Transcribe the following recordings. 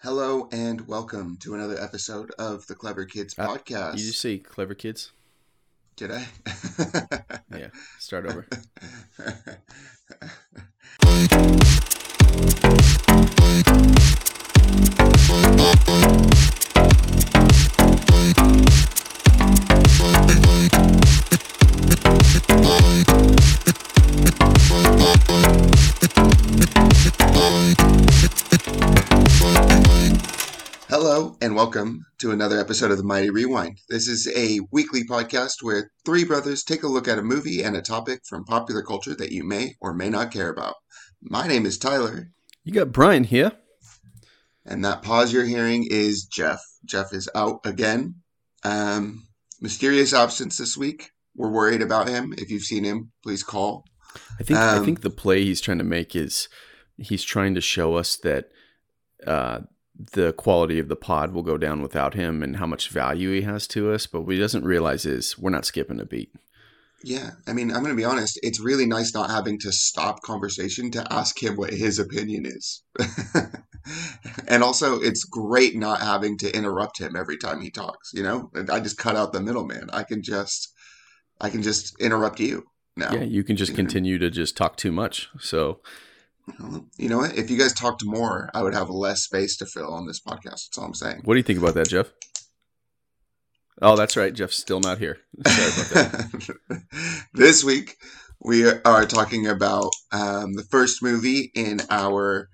Hello and welcome to another episode of the Clever Kids Uh, podcast. You just say clever kids? Did I? Yeah. Start over. welcome to another episode of the Mighty Rewind. This is a weekly podcast where three brothers take a look at a movie and a topic from popular culture that you may or may not care about. My name is Tyler, You got Brian here. and that pause you're hearing is Jeff. Jeff is out again. Um, mysterious absence this week. We're worried about him. If you've seen him, please call. I think I Um, think the play he's trying to make is he's trying to show us that uh, the quality of the pod will go down without him and how much value he has to us. But what he doesn't realize is we're not skipping a beat. Yeah, I mean, I'm going to be honest. It's really nice not having to stop conversation to ask him what his opinion is. and also, it's great not having to interrupt him every time he talks, you know? I just cut out the middleman. I can just I can just interrupt you now. Yeah, you can just continue to just talk too much. So You know what? If you guys talked more, I would have less space to fill on this podcast. That's all I'm saying. what do you think about that, Jeff? Oh, that's right. Jeff's still not here. Sorry about that. this week we are talking about um, the first movie in our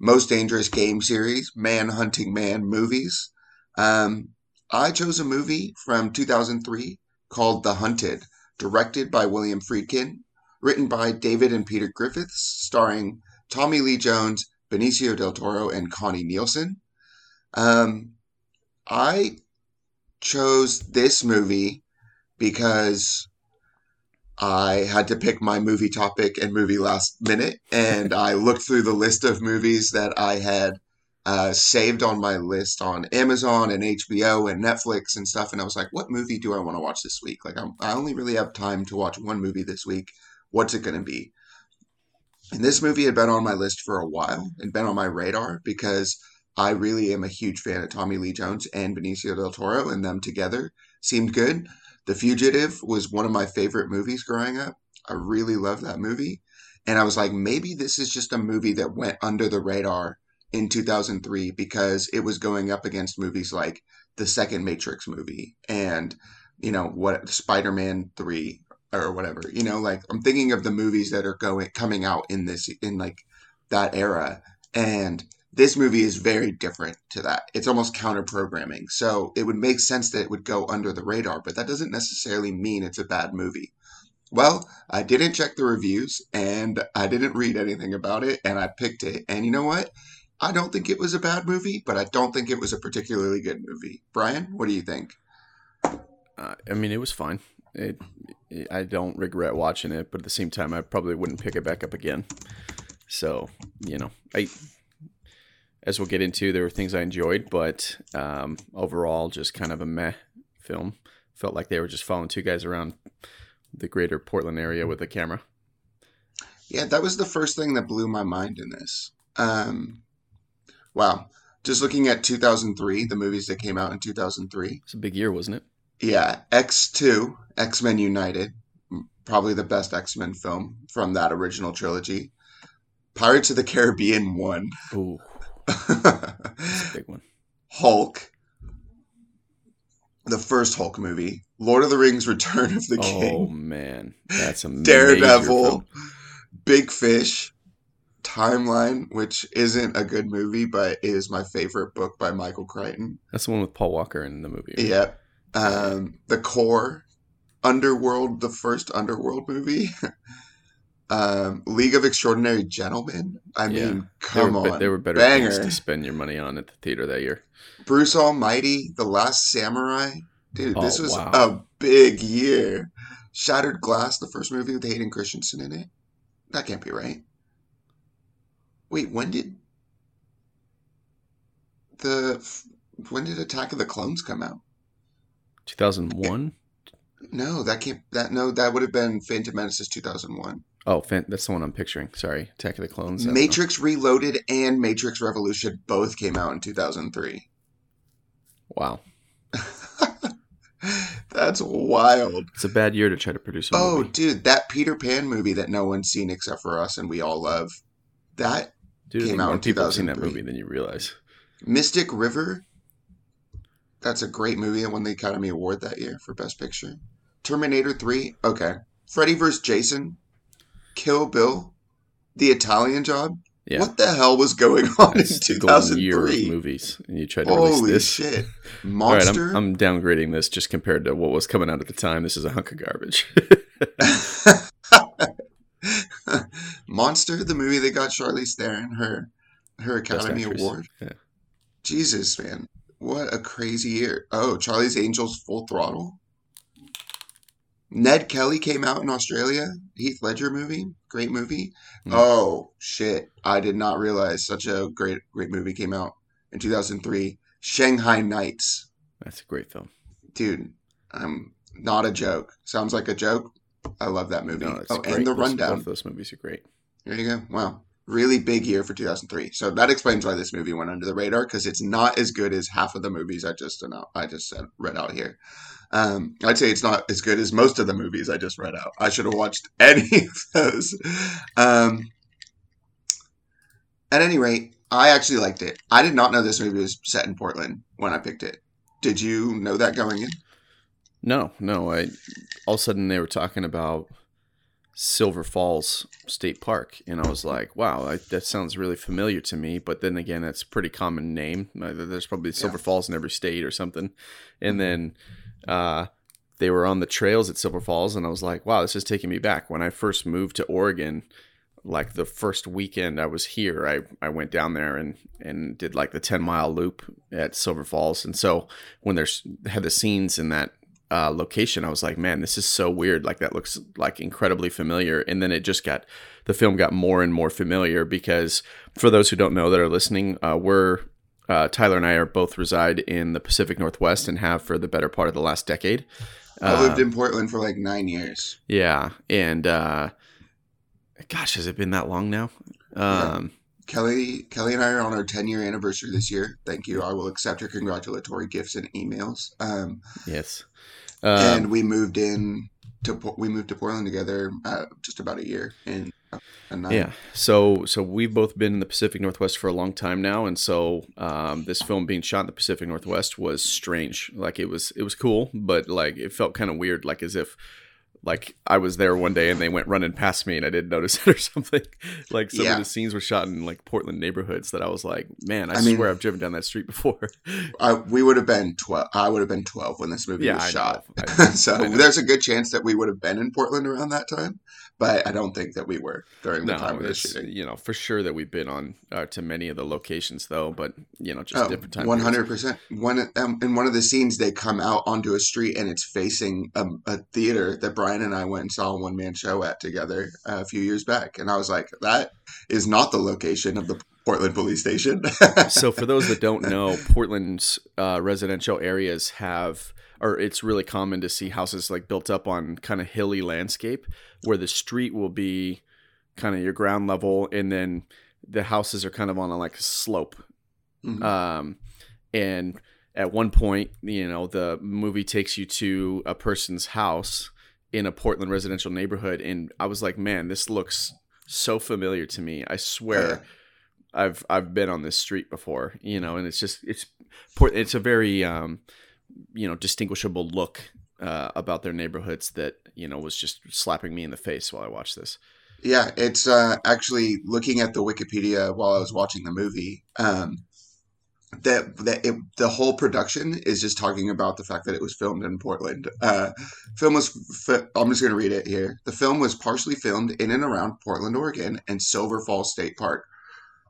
most dangerous game series, Man Hunting Man movies. Um, I chose a movie from 2003 called The Hunted, directed by William Friedkin, written by David and Peter Griffiths, starring Tommy Lee Jones, Benicio del Toro, and Connie Nielsen. Um, I chose this movie because I had to pick my movie topic and movie last minute, and I looked through the list of movies that I had uh, saved on my list on Amazon and HBO and Netflix and stuff, and I was like, "What movie do I want to watch this week? Like, I'm, I only really have time to watch one movie this week. What's it going to be?" And this movie had been on my list for a while and been on my radar because I really am a huge fan of Tommy Lee Jones and Benicio del Toro, and them together seemed good. The Fugitive was one of my favorite movies growing up. I really loved that movie. And I was like, maybe this is just a movie that went under the radar in 2003 because it was going up against movies like the second Matrix movie and, you know, what Spider Man 3 or whatever. You know, like I'm thinking of the movies that are going coming out in this, in like that era. And this movie is very different to that. It's almost counter programming. So it would make sense that it would go under the radar, but that doesn't necessarily mean it's a bad movie. Well, I didn't check the reviews and I didn't read anything about it and I picked it. And you know what? I don't think it was a bad movie, but I don't think it was a particularly good movie. Brian, what do you think? Uh, I mean, it was fine. It, it, I don't regret watching it, but at the same time, I probably wouldn't pick it back up again. So, you know, I, as we'll get into, there were things I enjoyed, but um, overall, just kind of a meh film. Felt like they were just following two guys around the greater Portland area with a camera. Yeah, that was the first thing that blew my mind in this. Um, wow. Just looking at 2003, the movies that came out in 2003. It's a big year, wasn't it? Yeah, X2, X Men United, probably the best X Men film from that original trilogy. Pirates of the Caribbean 1. Ooh, that's a big one. Hulk, the first Hulk movie. Lord of the Rings Return of the oh, King. Oh man, that's a Daredevil. Big Fish, Timeline, which isn't a good movie, but is my favorite book by Michael Crichton. That's the one with Paul Walker in the movie. right? Yep. Um, the Core, Underworld, the first Underworld movie. um, League of Extraordinary Gentlemen. I Yeah. mean, There come were, on, there were better banger. things to spend your money on at the theater that year. Bruce Almighty, The Last Samurai. Dude, this Oh, was wow. a big year. Shattered Glass, the first movie with Hayden Christensen in it. That can't be right. Wait, when did the when did Attack of the Clones come out? 2001. No, that can't. That no, that would have been Phantom Menace is two thousand one. Oh, fan- that's the one I'm picturing. Sorry, Attack of the Clones. Know. Matrix Reloaded and Matrix Revolution both came out in 2003. Wow, That's wild. it's a bad year to try to produce a Oh, movie. dude, that Peter Pan movie that no one's seen except for us and we all love. That Dude, came out in people have seen that 2003. movie than you realize. Mystic River. That's a great movie and won the Academy Award that year for Best Picture. Terminator 3. Okay. Freddy vs. Jason. Kill Bill. The Italian Job. Yeah, What the hell was going on That's in the golden year 2003? movies, and you tried to release Holy this. shit. All right, Monster. I'm, I'm downgrading this just compared to what was coming out at the time. This is a hunk of garbage. Monster, the movie that got Charlize Theron her her Academy. Award. Yeah. Jesus, man, what a crazy year! Oh, Charlie's Angels, Full Throttle. Ned Kelly came out in Australia. Heath Ledger movie, great movie. Hmm. Oh shit, I did not realize such a great great movie came out in 2003. Shanghai Nights, That's a great film. dude. I'm not a joke. Sounds like a joke. I love that movie. No, oh, great. and the rundown. Both of those movies are great. There you go. Wow. Really big year for 2003. So that explains why this movie went under the radar because it's not as good as half of the movies I just I just read out here. Um, I'd say it's not as good as most of the movies I just read out. I should have watched any of those. Um, at any rate, I actually liked it. I did not know this movie was set in Portland when I picked it. Did you know that going in? No, no. I all of a sudden they were talking about Silver Falls State Park, and I was like, "Wow, I, that sounds really familiar to me." But then again, that's a pretty common name. Uh, There's probably Silver Falls in every state or something. And then uh, they were on the trails at Silver Falls, and I was like, "Wow, this is taking me back." When I first moved to Oregon, like the first weekend I was here, I, I went down there and, and did like the 10 mile loop at Silver Falls. And so when there's had the scenes in that uh, location, I was like, man, this is so weird. Like that looks like incredibly familiar. And then it just got, the film got more and more familiar because for those who don't know that are listening, uh, we're, uh, Tyler and I are both reside in the Pacific Northwest and have for the better part of the last decade. I lived Uh, in Portland for like nine years. yeah. And, uh, gosh, has it been that long now? Um, Kelly, Kelly and I are on our 10 year anniversary this year. Thank you. I will accept your congratulatory gifts and emails. Um, yes. Um, and we moved in to we moved to Portland together uh, just about a year and. Yeah. So so we've both been in the Pacific Northwest for a long time now, and so um, this film being shot in the Pacific Northwest was strange. Like it was it was cool, but like it felt kind of weird, like as if like I was there one day and they went running past me and I didn't notice it or something. Like some Yeah. of the scenes were shot in like Portland neighborhoods that I was like, man, I, I mean- swear I've driven down that street before. I, we would have been 12. I would have been 12 when this movie Yeah, was I shot. So there's a good chance that we would have been in Portland around that time, but I don't think that we were during the no, time of the shooting. you know for sure that we've been on uh, to many of the locations though, but you know just Oh, different times. hundred percent. One um, in one of the scenes, they come out onto a street and it's facing a, a theater that Brian and I went and saw a one man show at together uh, a few years back, and I was like, that is not the location of the Portland police station. so for those that don't know, Portland's uh, residential areas have, or it's really common to see houses like built up on kind of hilly landscape, where the street will be kind of your ground level, and then the houses are kind of on a like slope. Mhm. Um, and at one point, you know, the movie takes you to a person's house in a Portland residential neighborhood, and I was like, man, this looks so familiar to me. I swear. Yeah. I've I've been on this street before, you know, and it's just it's. It's a very um, you know distinguishable look uh, about their neighborhoods that you know was just slapping me in the face while I watched this. Yeah, it's uh, actually looking at the Wikipedia while I was watching the movie. Um, that that it, the whole production is just talking about the fact that it was filmed in Portland. Uh, film was. Fi- I'm just going to read it here. The film was partially filmed in and around Portland, Oregon, and Silver Falls State Park.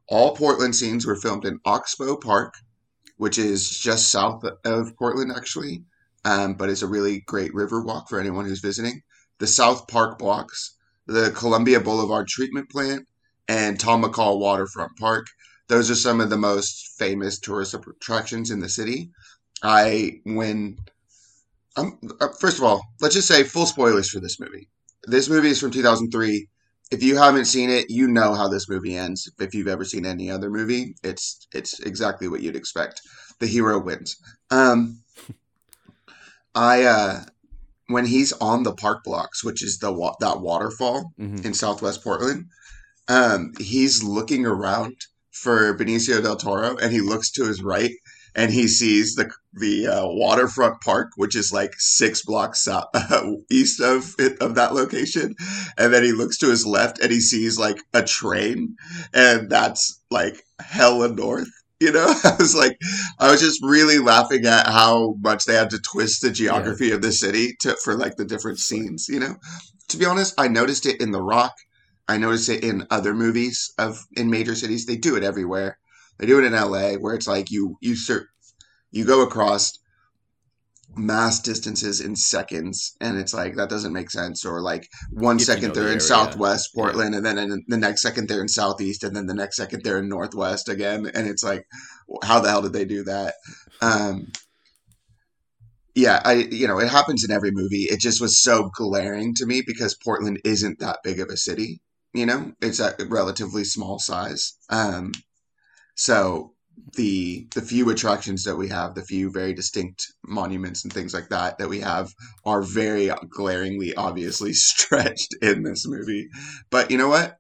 All Portland scenes were filmed in Oxbow Park, which is just south of Portland, actually, um, but it's a really great river walk for anyone who's visiting. The South Park blocks, the Columbia Boulevard Treatment Plant, and Tom McCall Waterfront Park. Those are some of the most famous tourist attractions in the city. I when um, uh, first of all, let's just say full spoilers for this movie. This movie is from 2003. If you haven't seen it, you know how this movie ends. If you've ever seen any other movie, it's it's exactly what you'd expect. The hero wins. Um, I uh, when he's on the park blocks, which is the wa- that waterfall Mhm. in Southwest Portland, um, he's looking around for Benicio del Toro, and he looks to his right, and he sees the the uh, waterfront park, which is like six blocks south, east of of that location, and then he looks to his left, and he sees like a train, and that's like hella north. You know, I was like, I was just really laughing at how much they had to twist the geography of the city to for like the different scenes. You know, to be honest, I noticed it in The Rock. I noticed it in other movies of in major cities. They do it everywhere. They do it in LA, where it's like you you cer- you go across mass distances in seconds, and it's like that doesn't make sense. Or like one second they're the in. Southwest Yeah. Portland, and then in the next second they're in Southeast, and then the next second they're in Northwest again, and it's like, how the hell did they do that? Um, yeah, I you know it happens in every movie. It just was so glaring to me because Portland isn't that big of a city. You know, it's a relatively small size. Um, so the the few attractions that we have, the few very distinct monuments and things like that that we have, are very glaringly, obviously stretched in this movie. But you know what?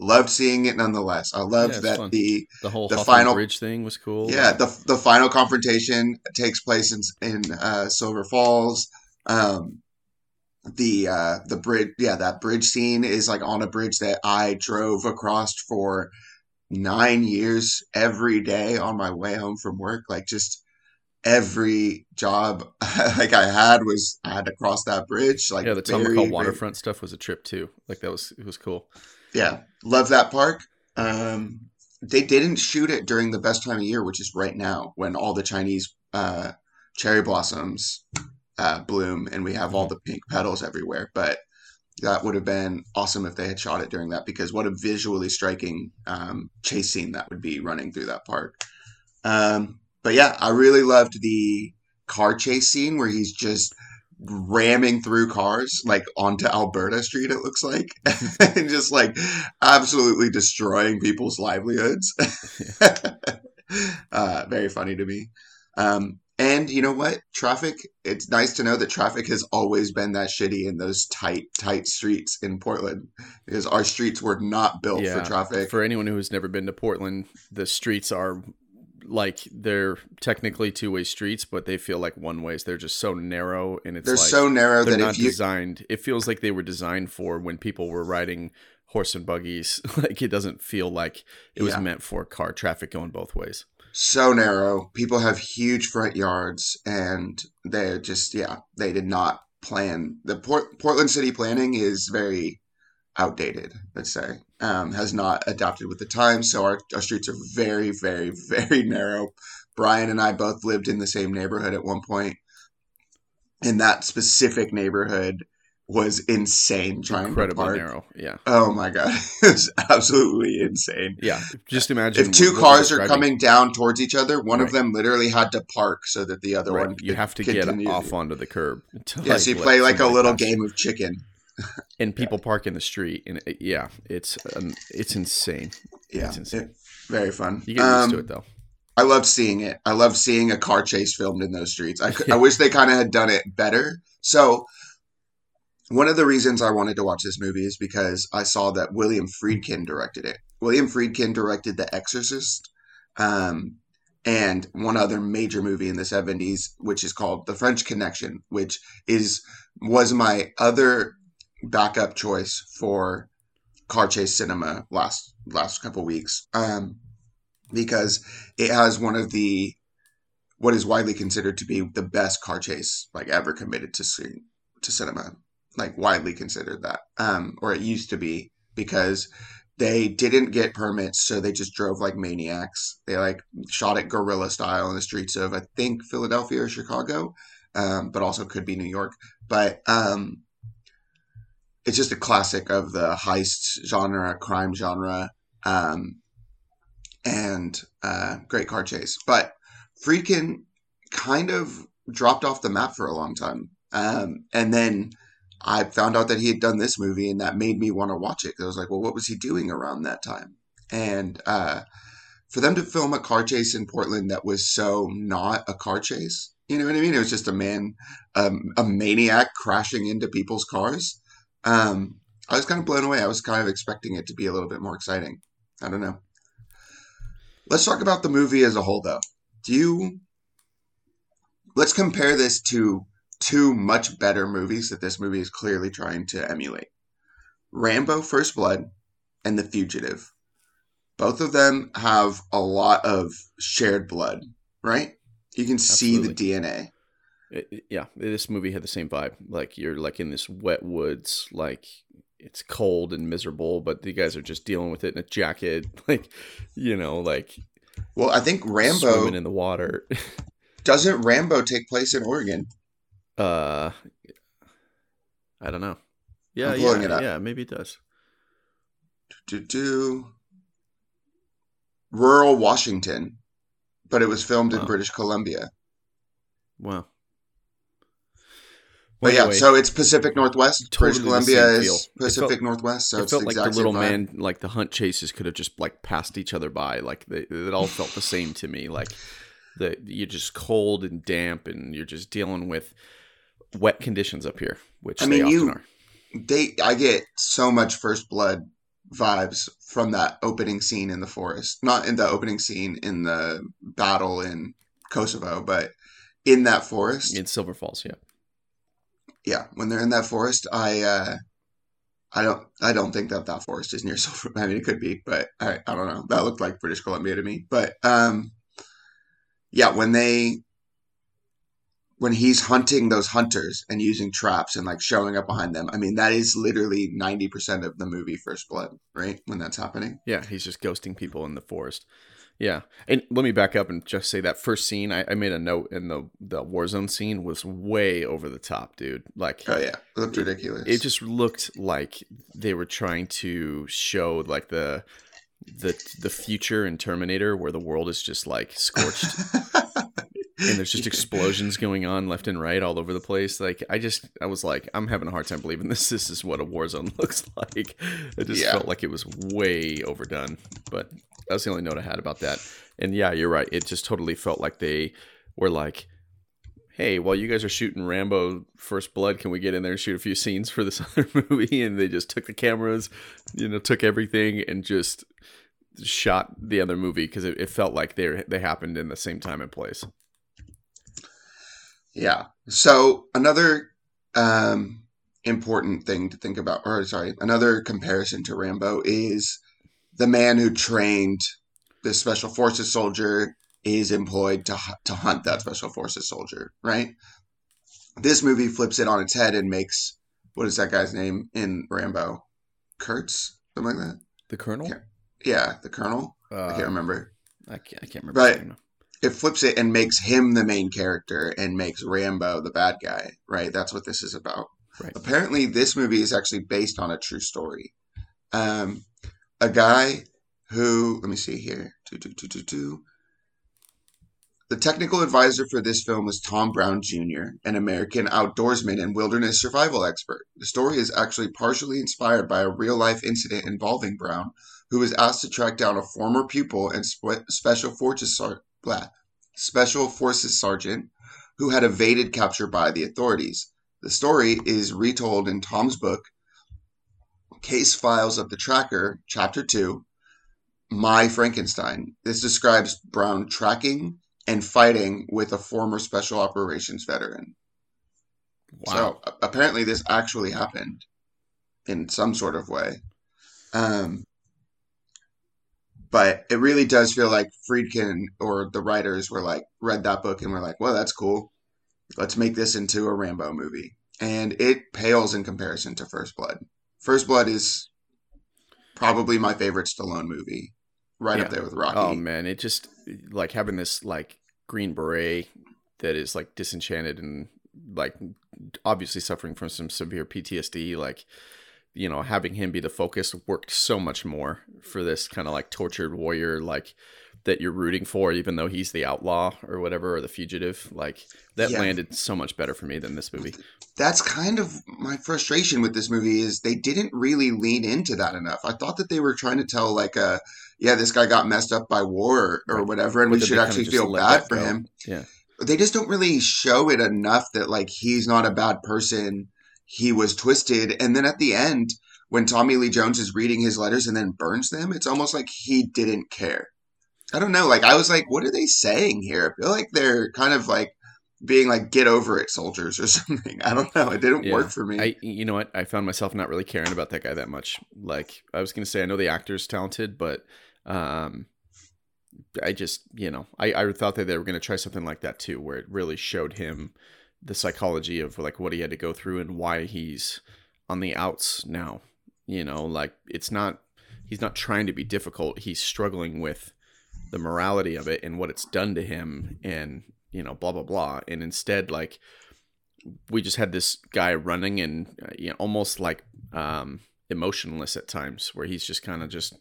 Loved seeing it nonetheless. I loved Yeah, that fun. the The whole The final- Bridge thing was cool. yeah, the the final confrontation takes place in in uh, Silver Falls. Um, the uh, the bridge, yeah, that bridge scene is like on a bridge that I drove across for nine years every day on my way home from work. Like just every job like I had was I had to cross that bridge. Like yeah, the Tom very, McCall very- waterfront stuff was a trip too. Like that was it was cool. yeah, love that park. Um, they didn't shoot it during the best time of year, which is right now when all the Chinese uh, cherry blossoms uh, bloom and we have all the pink petals everywhere. But that would have been awesome if they had shot it during that because what a visually striking um, chase scene that would be running through that park. Um, but yeah, I really loved the car chase scene where he's just ramming through cars like onto Alberta Street, it looks like, and just like absolutely destroying people's livelihoods. uh, very funny to me. Um, and you know what? Traffic, it's nice to know that traffic has always been that shitty in those tight, tight streets in Portland because our streets were not built Yeah, for traffic. For anyone who has never been to Portland, the streets are like they're technically two way streets, but they feel like one ways. They're just so narrow, and it's They're like, so narrow they're that not if you designed. It feels like they were designed for when people were riding horse and buggies. like it doesn't feel like it was Yeah. meant for car traffic going both ways. So narrow. People have huge front yards, and they're just yeah, they did not plan. The Port- Portland city planning is very outdated. Let's say um, has not adapted with the times, so our, our streets are very, very, very narrow. Brian and I both lived in the same neighborhood at one point, point. In that specific neighborhood was insane. Trying to park. narrow. Yeah. Oh my god, it's absolutely insane Yeah. Just imagine if two cars are coming down towards each other, one of them literally had to park so that the other Right. one You have to get off onto the curb. To Yeah, so you play like a little pass. game of chicken. and people park in the street, and it, yeah, it's um, it's insane. Yeah, It's insane. it- very fun. You get used to Um, it though. I love seeing it. I love seeing a car chase filmed in those streets. I, I wish they kind of had done it better. So, one of the reasons I wanted to watch this movie is because I saw that William Friedkin directed it. William Friedkin directed The Exorcist, um, and one other major movie in the seventies, which is called The French Connection, which is was my other backup choice for car chase cinema last last couple weeks. Um, because it has one of the what is widely considered to be the best car chase like ever committed to screen to cinema like widely considered that um or it used to be because they didn't get permits so they just drove like maniacs they like shot it guerrilla style in the streets of i think philadelphia or chicago um but also could be new york but um it's just a classic of the heist genre crime genre um and uh, great car chase. But Friedkin kind of dropped off the map for a long time. Um, and then I found out that he had done this movie, and that made me want to watch it. Cause I was like, well, what was he doing around that time? And uh, for them to film a car chase in Portland that was so not a car chase, you know what I mean? It was just a man, um, a maniac crashing into people's cars. Um, I was kind of blown away. I was kind of expecting it to be a little bit more exciting. I don't know. Let's talk about the movie as a whole, though. Do you? Let's compare this to two much better movies that this movie is clearly trying to emulate Rambo First Blood and The Fugitive. Both of them have a lot of shared blood, right? You can see the DNA. It, yeah, this movie had the same vibe. Like you're like in this wet woods, like it's cold and miserable, but the guys are just dealing with it in a jacket, like you know, like. Well, I think Rambo swimming in the water. doesn't Rambo take place in Oregon? Uh, I don't know. Yeah, yeah, yeah. Maybe it does. Do do rural Washington, but it was filmed wow. in British Columbia. Wow. But yeah, so it's Pacific Northwest. Totally British Columbia is Pacific felt, Northwest. So it felt like the little man, like the hunt chases could have just like passed each other by. Like they, it all felt the same to me. Like the you're just cold and damp, and you're just dealing with wet conditions up here, which I mean, you, are. They, I get so much First Blood vibes from that opening scene in the forest. Not in the opening scene in the battle in Kosovo, but in that forest in Silver Falls. Yeah, yeah. When they're in that forest, I, uh, I don't, I don't think that that forest is near Silver. I mean, it could be, but I, I don't know. That looked like British Columbia to me. But um, yeah, when they when he's hunting those hunters and using traps and like showing up behind them. I mean, that is literally 90% of the movie First Blood, right? When that's happening. Yeah, he's just ghosting people in the forest. Yeah. And let me back up and just say that first scene, I, I made a note in the the Warzone scene was way over the top, dude. Like Oh yeah. It looked ridiculous. It, it just looked like they were trying to show like the the the future in Terminator where the world is just like scorched. and there's just explosions going on left and right all over the place. Like I just, I was like, I'm having a hard time believing this. This is what a war zone looks like. It just yeah. felt like it was way overdone. But that's the only note I had about that. And yeah, you're right. It just totally felt like they were like, hey, while you guys are shooting Rambo First Blood, can we get in there and shoot a few scenes for this other movie? And they just took the cameras, you know, took everything and just shot the other movie because it, it, felt like they they happened in the same time and place. Yeah. So another um, important thing to think about, or sorry, another comparison to Rambo is the man who trained the special forces soldier is employed to to hunt that special forces soldier, right? This movie flips it on its head and makes what is that guy's name in Rambo? Kurtz, something like that. The Colonel. Yeah, the Colonel. Uh, I can't remember. I can't. I can't remember. But it flips it and makes him the main character and makes Rambo the bad guy, right? That's what this is about. Right. Apparently, this movie is actually based on a true story. Um, a guy who, let me see here, do, do, do, do, do. The technical advisor for this film was Tom Brown Jr., an American outdoorsman and wilderness survival expert. The story is actually partially inspired by a real life incident involving Brown, who was asked to track down a former pupil and special forces blah, Special Forces Sergeant who had evaded capture by the authorities. The story is retold in Tom's book, Case Files of the Tracker, Chapter 2, My Frankenstein. This describes Brown tracking and fighting with a former special operations veteran. Wow. So apparently, this actually happened in some sort of way. Um, but it really does feel like Friedkin or the writers were like read that book and were like, well, that's cool. Let's make this into a Rambo movie. And it pales in comparison to First Blood. First Blood is probably my favorite Stallone movie, right yeah. up there with Rocky. Oh man, it just like having this like green beret that is like disenchanted and like obviously suffering from some severe PTSD. Like you know, having him be the focus worked so much more for this kind of like tortured warrior, like that you're rooting for, even though he's the outlaw or whatever, or the fugitive. Like that Yeah. landed so much better for me than this movie. That's kind of my frustration with this movie is they didn't really lean into that enough. I thought that they were trying to tell like a yeah, this guy got messed up by war or Right. whatever, and But we should actually feel bad for go. him. Yeah. They just don't really show it enough that like he's not a bad person. He was twisted, and then at the end, when Tommy Lee Jones is reading his letters and then burns them, it's almost like he didn't care. I don't know. Like I was like, what are they saying here? I feel like they're kind of like being like, get over it, soldiers, or something. I don't know. It didn't Yeah. work for me. I, you know what? I found myself not really caring about that guy that much. Like I was gonna say, I know the actor's talented, but um, I just, you know, I, I thought that they were gonna try something like that too, where it really showed him the psychology of like what he had to go through and why he's on the outs now. You know, like it's not he's not trying to be difficult. He's struggling with the morality of it and what it's done to him, and you know, blah blah blah. And instead, like we just had this guy running and uh, you know, almost like um, emotionless at times, where he's just kind of just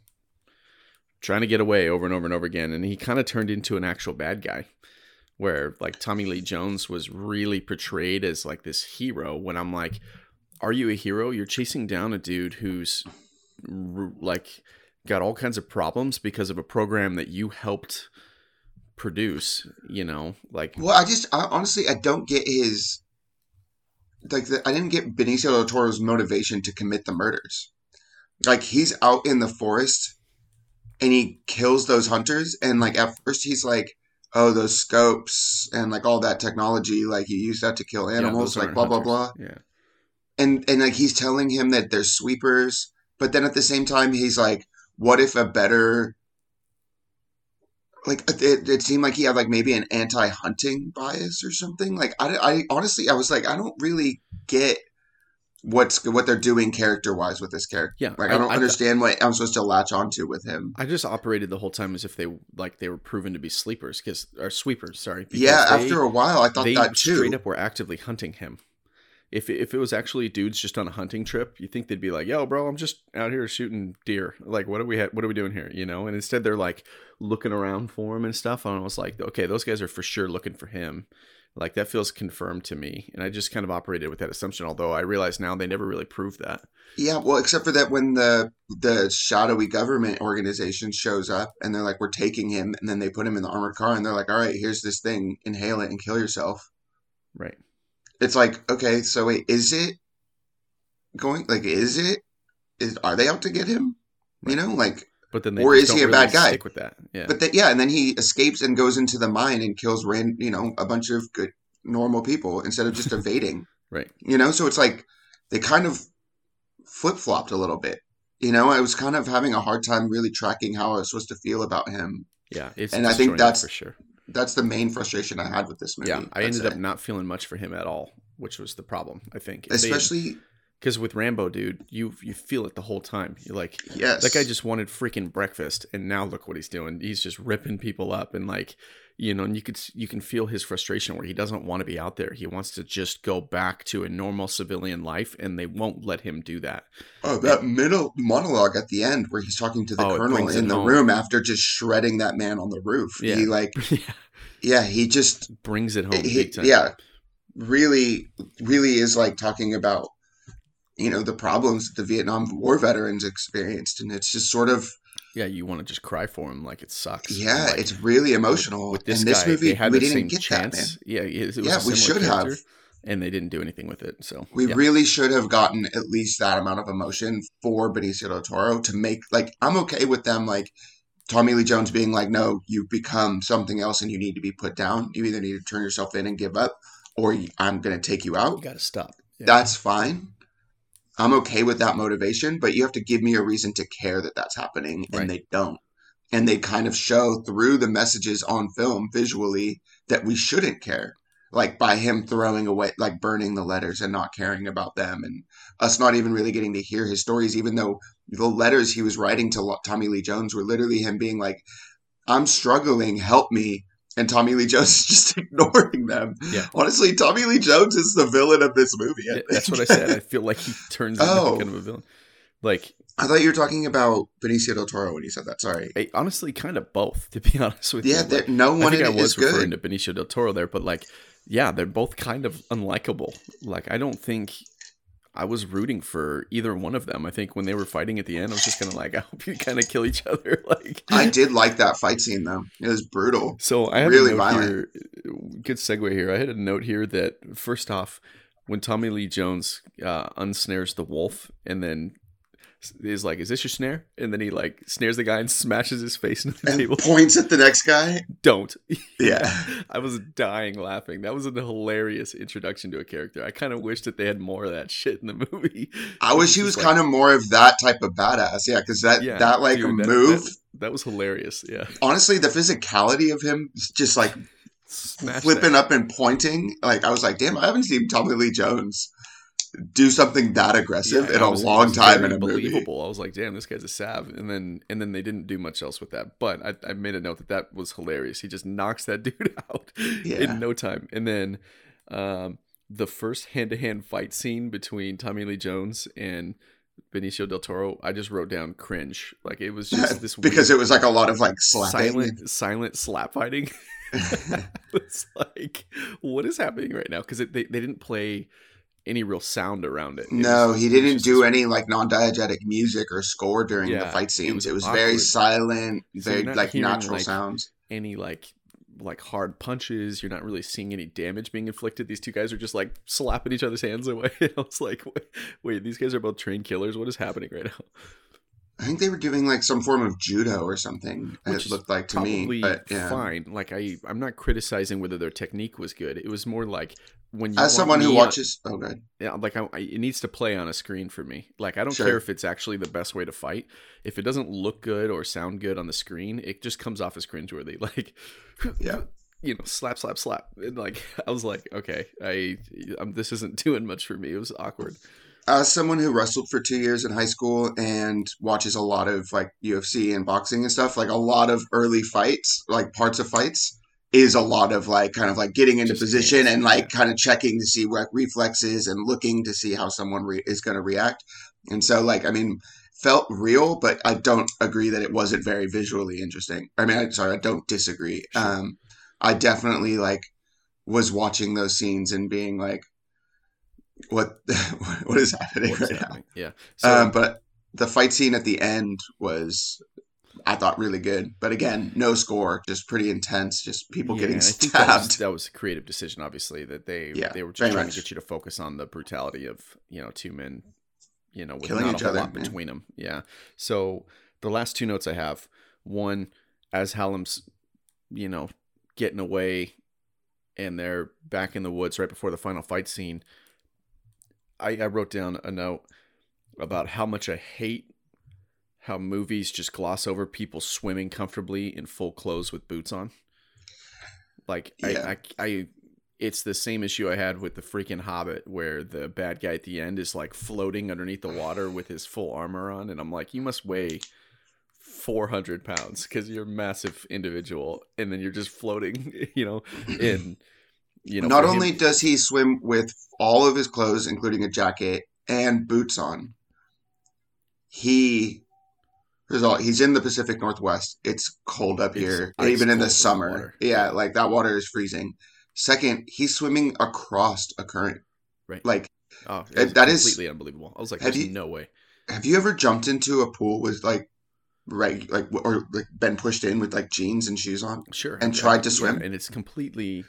trying to get away over and over and over again, and he kind of turned into an actual bad guy. Where like Tommy Lee Jones was really portrayed as like this hero, when I'm like, are you a hero? You're chasing down a dude who's like got all kinds of problems because of a program that you helped produce. You know, like Well, I just I, honestly I don't get his like the, I didn't get Benicio del Toro's motivation to commit the murders. Like he's out in the forest and he kills those hunters and like at first he's like oh those scopes and like all that technology like you use that to kill animals those like blah blah blah. Yeah. and and like he's telling him that they're sweepers but then at the same time he's like what if a better like it, it seemed like he had like maybe an anti-hunting bias or something like I, I honestly i was like i don't really get what's what they're doing character-wise with this character Yeah, like i, don't I, understand what i'm supposed to latch onto with him I just operated the whole time as if they like they were proven to be sleepers because or sweepers. Sorry. yeah they- after a while i thought that too straight up were actively hunting him. If if it was actually dudes just on a hunting trip, you think they'd be like, "Yo, bro, I'm just out here shooting deer. Like, what are we ha- what are we doing here?" You know. And instead, they're like looking around for him and stuff. And I was like, "Okay, those guys are for sure looking for him." Like that feels confirmed to me, and I just kind of operated with that assumption. Although I realize now they never really proved that. Yeah, well, except for that when the the shadowy government organization shows up and they're like, "We're taking him," and then they put him in the armored car and they're like, "All right, here's this thing, inhale it and kill yourself." Right. It's like, okay, so wait, is it going? Like, is it? Is are they out to get him? You know, like, But then Or is he a really bad guy? Stick with that. Yeah. but that yeah, and then he escapes and goes into the mine and kills ran, you know, a bunch of good normal people instead of just evading. right. You know, so it's like they kind of flip flopped a little bit. You know, I was kind of having a hard time really tracking how I was supposed to feel about him. Yeah. It's And I think that's- for sure. That's the main frustration I had with this movie. Yeah, I ended up not feeling much for him at all, which was the problem. I think, especially because with Rambo, dude, you you feel it the whole time. You're like, yes, that guy just wanted freaking breakfast, and now look what he's doing. He's just ripping people up, and like, you know, and you could you can feel his frustration where he doesn't want to be out there. He wants to just go back to a normal civilian life, and they won't let him do that. oh that middle monologue at the end where he's talking to the Oh, colonel in the home. room after just shredding that man on the roof. Yeah. He like yeah, yeah, he just brings it home he- big time. yeah, really, really is like talking about you know the problems that the Vietnam War veterans experienced, and it's just sort of yeah. You want to just cry for him, like it sucks. yeah, Like, it's really emotional. with this and this guy, movie, we didn't get that, man. chance. Yeah, it, it was Yeah, we should have. and they didn't do anything with it. So We yeah. really should have gotten at least that amount of emotion for Benicio del Toro to make like I'm okay with them like Tommy Lee Jones being like, no, you've become something else and you need to be put down. You either need to turn yourself in and give up, or I'm going to take you out. you got to stop. Yeah. That's fine. I'm okay with that motivation, but you have to give me a reason to care that that's happening, and Right. they don't. And they kind of show through the messages on film visually that we shouldn't care. Like by him throwing away, like burning the letters and not caring about them, and us not even really getting to hear his stories, even though the letters he was writing to Tommy Lee Jones were literally him being like, I'm struggling, help me. And Tommy Lee Jones is just ignoring them. Yeah. Honestly, Tommy Lee Jones is the villain of this movie. Yeah, that's what I said. I feel like he turns into Oh. kind of a villain. Like I thought you were talking about Benicio del Toro when you said that. Sorry. I, honestly, kind of both, to be honest with you. Yeah, you. there, Like, no I one think I was is referring good. to Benicio del Toro there, but like, yeah, they're both kind of unlikable. Like, I don't think I was rooting for either one of them. I think when they were fighting at the end, I was just kind of like, I hope you kind of kill each other. like, I did like that fight scene though. It was brutal. So I had Really a note violent. here. Good segue here. I had a note here that first off, when Tommy Lee Jones uh, unsnares the wolf and then is like, "Is this your snare?" and then he like snares the guy and smashes his face into the And table. points at the next guy. Don't. Yeah. I was dying laughing. That was a hilarious introduction to a character. I kind of wish that they had more of that shit in the movie. I wish he was kind of more of that type of badass. Yeah, because that Yeah, that like dude, that- move. That, that was hilarious. Yeah. honestly, the physicality of him just like Smash flipping that. up and pointing. Like I was like, damn, I haven't seen Tommy Lee Jones do something that aggressive Yeah, in a long time in a movie. I was like, damn, this guy's a sav. And then and then they didn't do much else with that. But I, I made a note that that was hilarious. He just knocks that dude out Yeah. in no time. And then um, the first hand to hand fight scene between Tommy Lee Jones and Benicio del Toro, I just wrote down cringe. Like it was just this because it was like a lot of like slapping. silent silent slap fighting. it's like what is happening right now? Because they they didn't play any real sound around it. It no, was- he didn't just do any like non-diegetic music or score during the Yeah, fight it scenes. was It was, very silent, So very like natural like, sounds. any like like hard punches. You're not really seeing any damage being inflicted. These two guys are just like slapping each other's hands away. I was like, wait, wait, these guys are both trained killers. What is happening right now? I think they were doing like some form of judo or something. Which it looked like to me, but yeah. fine. Like I, I'm not criticizing whether their technique was good. It was more like when As someone who watches, oh god, yeah, like I, it needs to play on a screen for me. Like I don't Sure. care if it's actually the best way to fight. If it doesn't look good or sound good on the screen, it just comes off as cringeworthy. Like, Yeah. you know, slap, slap, slap. And like I was like, okay, I, um, this isn't doing much for me. It was awkward. as someone who wrestled for two years in high school and watches a lot of like UFC and boxing and stuff, like a lot of early fights, like parts of fights, is a lot of like kind of like getting into Just position and like yeah. kind of checking to see what reflexes and looking to see how someone re- is going to react. And so, like, I mean, felt real, but I don't agree that it wasn't very visually interesting. I mean, I, sorry, I don't disagree. Um, I definitely like was watching those scenes and being like, what what is happening What's right now? Yeah. So Um, but the fight scene at the end was, I thought, really good. But again, no score, just pretty intense, just people yeah, getting think that was, stabbed. that was a creative decision, obviously, that they Yeah, they were just trying much. to get you to focus on the brutality of you know two men, you know, with Killing not each a whole other, lot yeah. between them. Yeah. So the last two notes I have, one as Hallam's, you know, getting away, and they're back in the woods right before the final fight scene. I, I wrote down a note about how much I hate how movies just gloss over people swimming comfortably in full clothes with boots on. Like Yeah. I, I, I, it's the same issue I had with the freaking Hobbit, where the bad guy at the end is like floating underneath the water with his full armor on, and I'm like, you must weigh 400 pounds because you're a massive individual, and then you're just floating, you know, in, you know, Not for him- only does he swim with all of his clothes, including a jacket and boots on, he. Of all, he's in the Pacific Northwest. It's cold up It's here, even in the summer. water. Yeah, like that water is freezing. Second, he's swimming across a current. Right. Like, oh, that is- completely unbelievable. I was like, Have there's you- no way. have you ever jumped into a pool with like, right, like, or like been pushed in with like jeans and shoes on? Sure. and I- tried to yeah, swim? and it's completely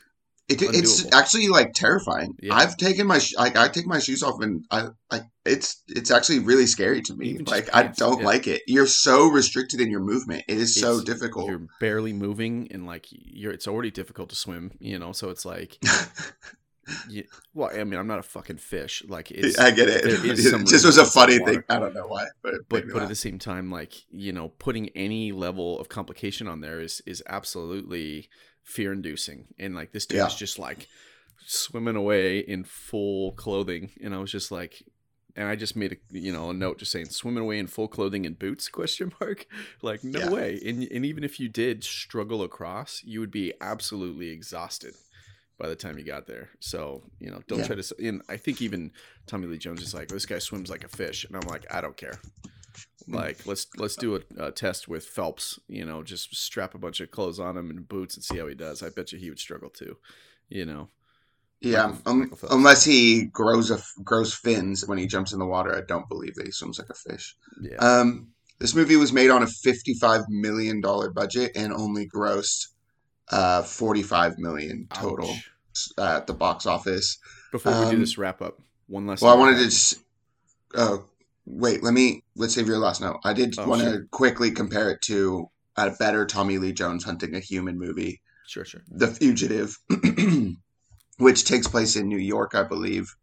It, it's actually like terrifying. Yeah. I've taken my sh- like I take my shoes off and I like it's it's actually really scary to me. Even Like I don't yeah. like it. You're so restricted in your movement. It is so difficult. you're barely moving and like you're it's already difficult to swim you know so it's like you, well i mean i'm not a fucking fish. Like it's I get it. It just was a funny thing. I don't know why, but but but at the same time like you know putting any level of complication on there is is absolutely fear inducing and like this dude Yeah. is just like swimming away in full clothing. And i was just like and i just made a you know a note just saying swimming away in full clothing and boots? question mark. Like no Yeah. way. And, and even if you did struggle across you would be absolutely exhausted by the time you got there. So you know, don't Yeah. try to. And I think even Tommy Lee Jones is like, this guy swims like a fish, and I'm like, I don't care. Like let's let's do a, a test with Phelps. You know, just strap a bunch of clothes on him and boots and see how he does. I bet you he would struggle too. You know, Yeah, Michael- um, unless he grows a grows fins when he jumps in the water, I don't believe that he swims like a fish. yeah, Um, this movie was made on a fifty-five million dollar budget and only grossed uh, forty-five million total Ouch. uh, at the box office. Before we do um, this wrap up, one last. Well, I wanted to just. Oh, wait. Let me. Let's save your last note. I did Oh, want to sure. quickly compare it to a better Tommy Lee Jones hunting a human movie, Sure, sure. The Fugitive, which takes place in New York, I believe.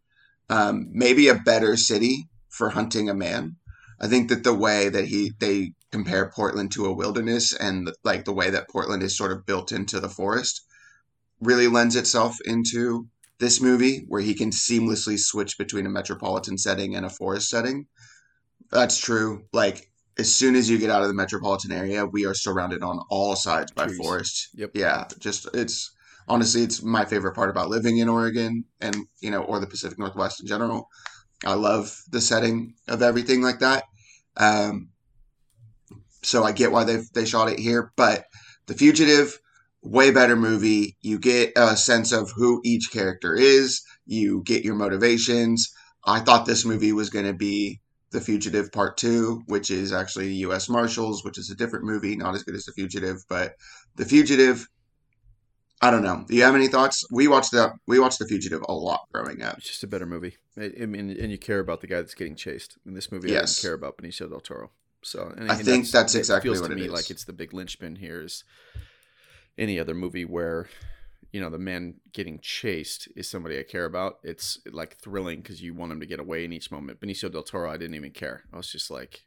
Um, maybe a better city for hunting a man. I think that the way that he they compare Portland to a wilderness and like the way that Portland is sort of built into the forest really lends itself into this movie where he can seamlessly switch between a metropolitan setting and a forest setting. That's true. Like as soon as you get out of the metropolitan area, we are surrounded on all sides by Trees. forest. Yep. Yeah, just it's honestly it's my favorite part about living in Oregon and you know or the Pacific Northwest in general. I love the setting of everything like that. Um, so I get why they they shot it here, but The Fugitive, way better movie. You get a sense of who each character is. You get your motivations. I thought this movie was going to be The Fugitive Part Two, which is actually U.S. Marshals, which is a different movie, not as good as The Fugitive, but The Fugitive. I don't know. Do you have any thoughts? We watched the we watched The Fugitive a lot growing up. It's just a better movie. I, I mean, and you care about the guy that's getting chased. In this movie, I Yes. didn't care about Benicio del Toro. So and, I and think that's it exactly feels what to it me is. like it's the big linchpin here is any other movie where you know the man getting chased is somebody I care about. It's like thrilling because you want him to get away in each moment. Benicio del Toro, I didn't even care. I was just like,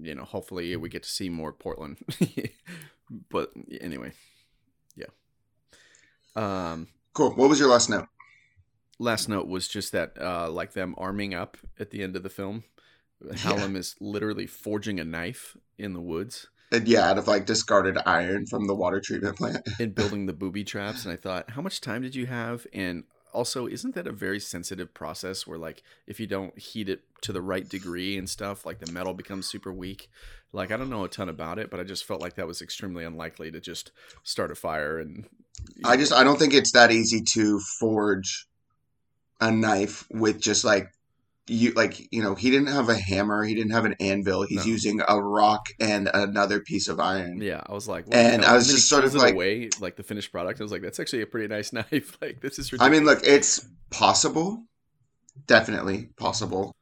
you know, hopefully we get to see more Portland. but anyway. Um, Cool. What was your last note? last note was just that uh like them arming up at the end of the film Hallam is literally forging a knife in the woods And yeah, out of like discarded iron from the water treatment plant. and building the booby traps and i thought how much time did you have and also isn't that a very sensitive process where like if you don't heat it to the right degree and stuff like the metal becomes super weak like i don't know a ton about it but i just felt like that was extremely unlikely to just start a fire and I just I don't think it's that easy to forge a knife with just like you like you know he didn't have a hammer he didn't have an anvil he's No. using a rock and another piece of iron Yeah, I was like, And I was just sort of like- away, like the finished product. I was like, that's actually a pretty nice knife. like this is I mean look it's possible definitely possible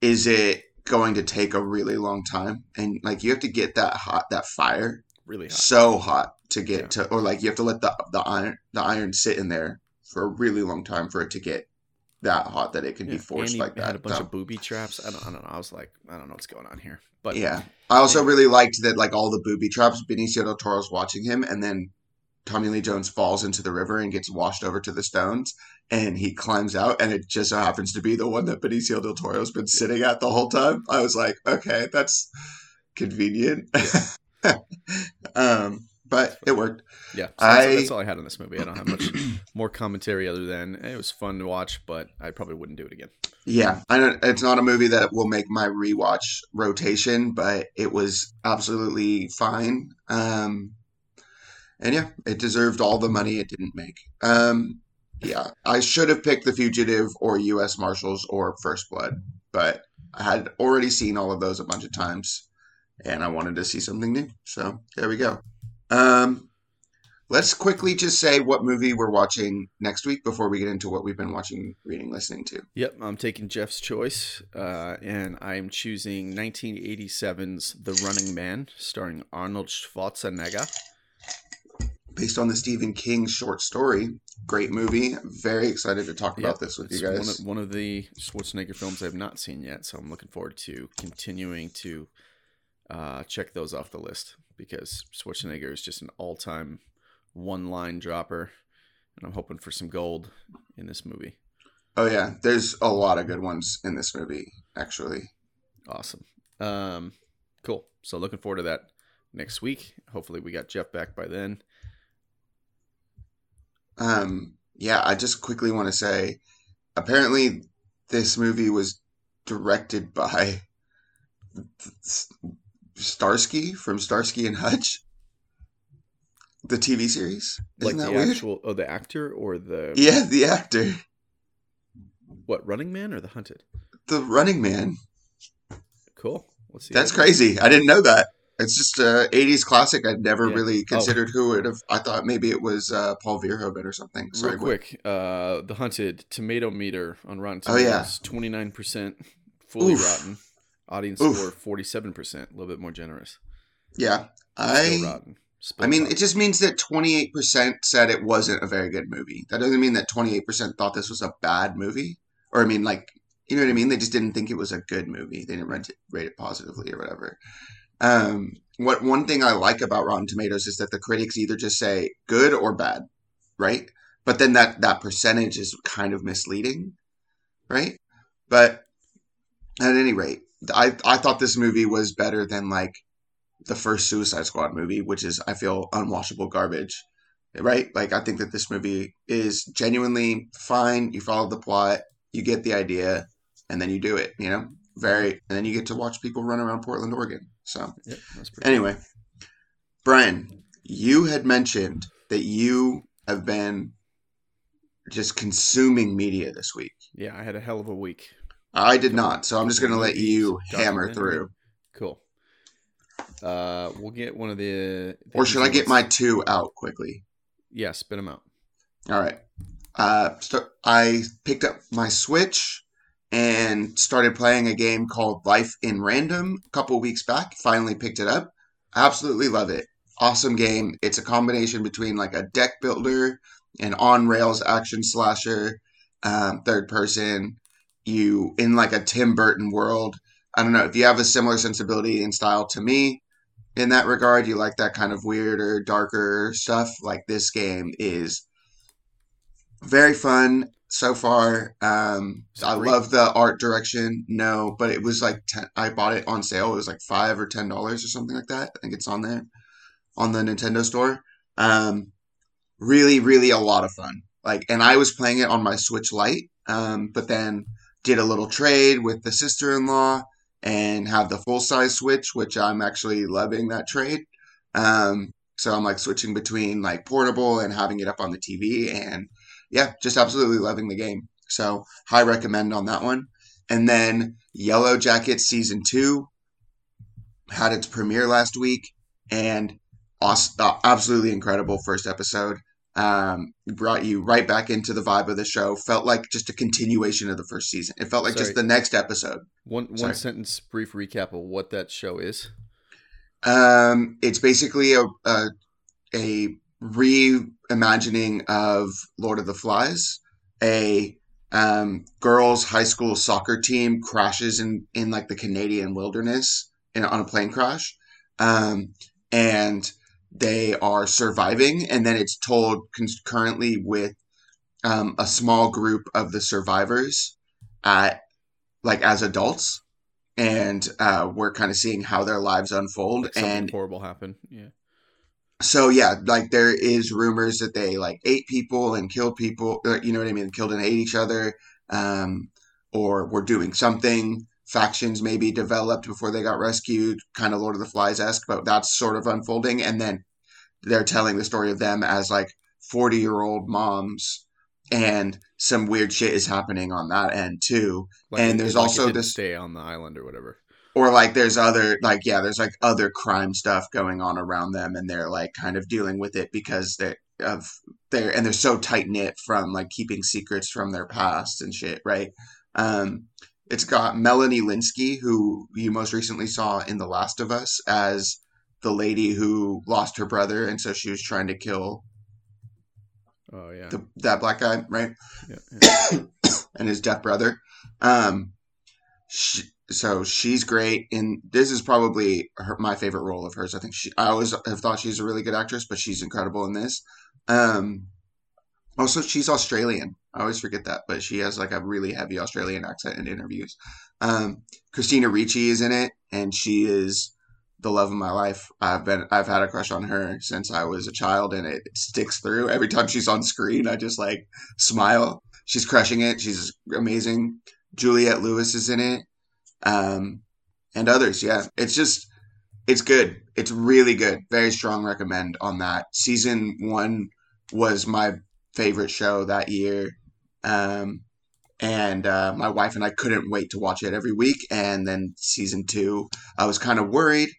is it going to take a really long time and like you have to get that hot that fire really hot. so hot to get Yeah. to or like you have to let the the iron the iron sit in there for a really long time for it to get that hot that it can Yeah, be forced like that had a bunch So- of booby traps. I don't, I don't know. I was like, I don't know what's going on here. But Yeah. I also Yeah. really liked that, like, all the booby traps, Benicio del Toro's watching him, and then Tommy Lee Jones falls into the river and gets washed over to the stones, and he climbs out, and it just so happens to be the one that Benicio del Toro's been sitting at the whole time. I was like, okay, that's convenient. um, but it worked. yeah, so that's, I- that's all I had on this movie. I don't have much more commentary other than it was fun to watch, but I probably wouldn't do it again. Yeah, I don't, it's not a movie that will make my rewatch rotation, but it was absolutely fine. Um, and yeah, it deserved all the money it didn't make. Um, yeah, I should have picked The Fugitive or U.S. Marshals or First Blood, but I had already seen all of those a bunch of times, and I wanted to see something new. So there we go. Um, let's quickly just say what movie we're watching next week before we get into what we've been watching, reading, listening to. Yep, I'm taking Jeff's choice, uh, and I'm choosing 1987's The Running Man, starring Arnold Schwarzenegger. based on the Stephen King short story. Great movie. Very excited to talk about Yep, this with you One guys. of, one of the Schwarzenegger films I've not seen yet, so I'm looking forward to continuing to uh, check those off the list because Schwarzenegger is just an all-time one-line dropper, and I'm hoping for some gold in this movie. Oh yeah, there's a lot of good ones in this movie. Actually, Awesome. Um, cool. So looking forward to that next week. Hopefully, we got Jeff back by then. um, yeah, I just quickly want to say, apparently, this movie was directed by Starsky from Starsky and Hutch, the TV series. Isn't like the weird? actual oh the actor or the Yeah, the actor, what Running Man or the Hunted? the Running Man. Cool. Let's see. That's crazy. I didn't know that. It's just a '80s classic. I'd never Yeah. really Oh. considered who it. Have. I thought maybe it was uh, Paul Verhoeven or something. Sorry, Real quick, uh, the Hunted tomato meter on Rotten Oh, yeah. Tomatoes, twenty nine percent, fully Oof. rotten. Audience Oof. score forty seven percent, a little bit more generous. Yeah, I. I mean, Split it just means that 28% said it wasn't a very good movie. That doesn't mean that 28% thought this was a bad movie. Or, I mean, like, you know what I mean? They just didn't think it was a good movie. They didn't rate it, rate it positively or whatever. Um, what one thing I like about Rotten Tomatoes is that the critics either just say good or bad, right? But then that that percentage is kind of misleading, right? But at any rate, I I thought this movie was better than like the first Suicide Squad movie, which is I feel unwashable garbage. Right? Like I think that this movie is genuinely fine. You follow the plot, you get the idea, and then you do it, you know? Very and then you get to watch people run around Portland, Oregon. So Yep, that's pretty anyway. Brian, you had mentioned that you have been just consuming media this week. Yeah, I had a hell of a week. I did not, so I'm just gonna let you hammer through. Cool. Uh, we'll get one of the. the Or should I get my two out quickly? Yeah, spit them out. All right. Uh, so I picked up my Switch and started playing a game called Lost in Random a couple weeks back. Finally picked it up. Absolutely love it. Awesome game. It's a combination between like a deck builder and on rails action slasher, um, third person. You in like a Tim Burton world. I don't know if you have a similar sensibility and style to me in that regard. You like that kind of weirder, darker stuff. Like this game is very fun so far. Um, I love the art direction. No, but it was like 10, I bought it on sale. It was like five or ten dollars or something like that. I think it's on there on the Nintendo store. Um, really, really a lot of fun. Like, and I was playing it on my Switch Lite, um, but then did a little trade with the sister in law and have the full size Switch, which I'm actually loving that trade. Um, so I'm like switching between like portable and having it up on the TV, and yeah, just absolutely loving the game. So high recommend on that one. And then Yellow Jacket season two had its premiere last week, and awesome, uh, absolutely incredible first episode. Um, brought you right back into the vibe of the show. Felt like just a continuation of the first season. It felt like Sorry. just the next episode. One Sorry. one sentence brief recap of what that show is. Um, it's basically a a, a reimagining of Lord of the Flies. A um, girls' high school soccer team crashes in in like the Canadian wilderness in, on a plane crash, um, and they are surviving. And then it's told concurrently with um, a small group of the survivors at like as adults. And uh, we're kind of seeing how their lives unfold, Like and horrible happen, Yeah. so yeah, like there is rumors that they like ate people and killed people. uh, You know what I mean? Killed and ate each other, um, or were doing something. Factions maybe developed before they got rescued, kind of Lord of the Flies esque, but that's sort of unfolding. And then they're telling the story of them as like forty year old moms, and some weird shit is happening on that end too. Like And there's like also this- stay on the island or whatever. or like there's other like yeah there's like other crime stuff going on around them and they're like kind of dealing with it because they're of they're and they're so tight knit from like keeping secrets from their past and shit right um it's got Melanie Lynskey who you most recently saw in the last of us as the lady who lost her brother and so she was trying to kill Oh yeah. the, that black guy right yeah, yeah. and his deaf brother. Um, she, so she's great, and this is probably her, my favorite role of hers. I think she. I always have thought she's a really good actress, but she's incredible in this. Um, also, she's Australian. I always forget that, but she has like a really heavy Australian accent in interviews. Um, Christina Ricci is in it, and she is the love of my life. I've been I've had a crush on her since I was a child, and it sticks through. Every time she's on screen, I just like smile. She's crushing it. She's amazing. Juliette Lewis is in it, um, and others. Yeah, it's just it's good. It's really good. Very strong recommend on that. Season one was my favorite show that year. Um, and uh, my wife and I couldn't wait to watch it every week. And then season two, I was kind of worried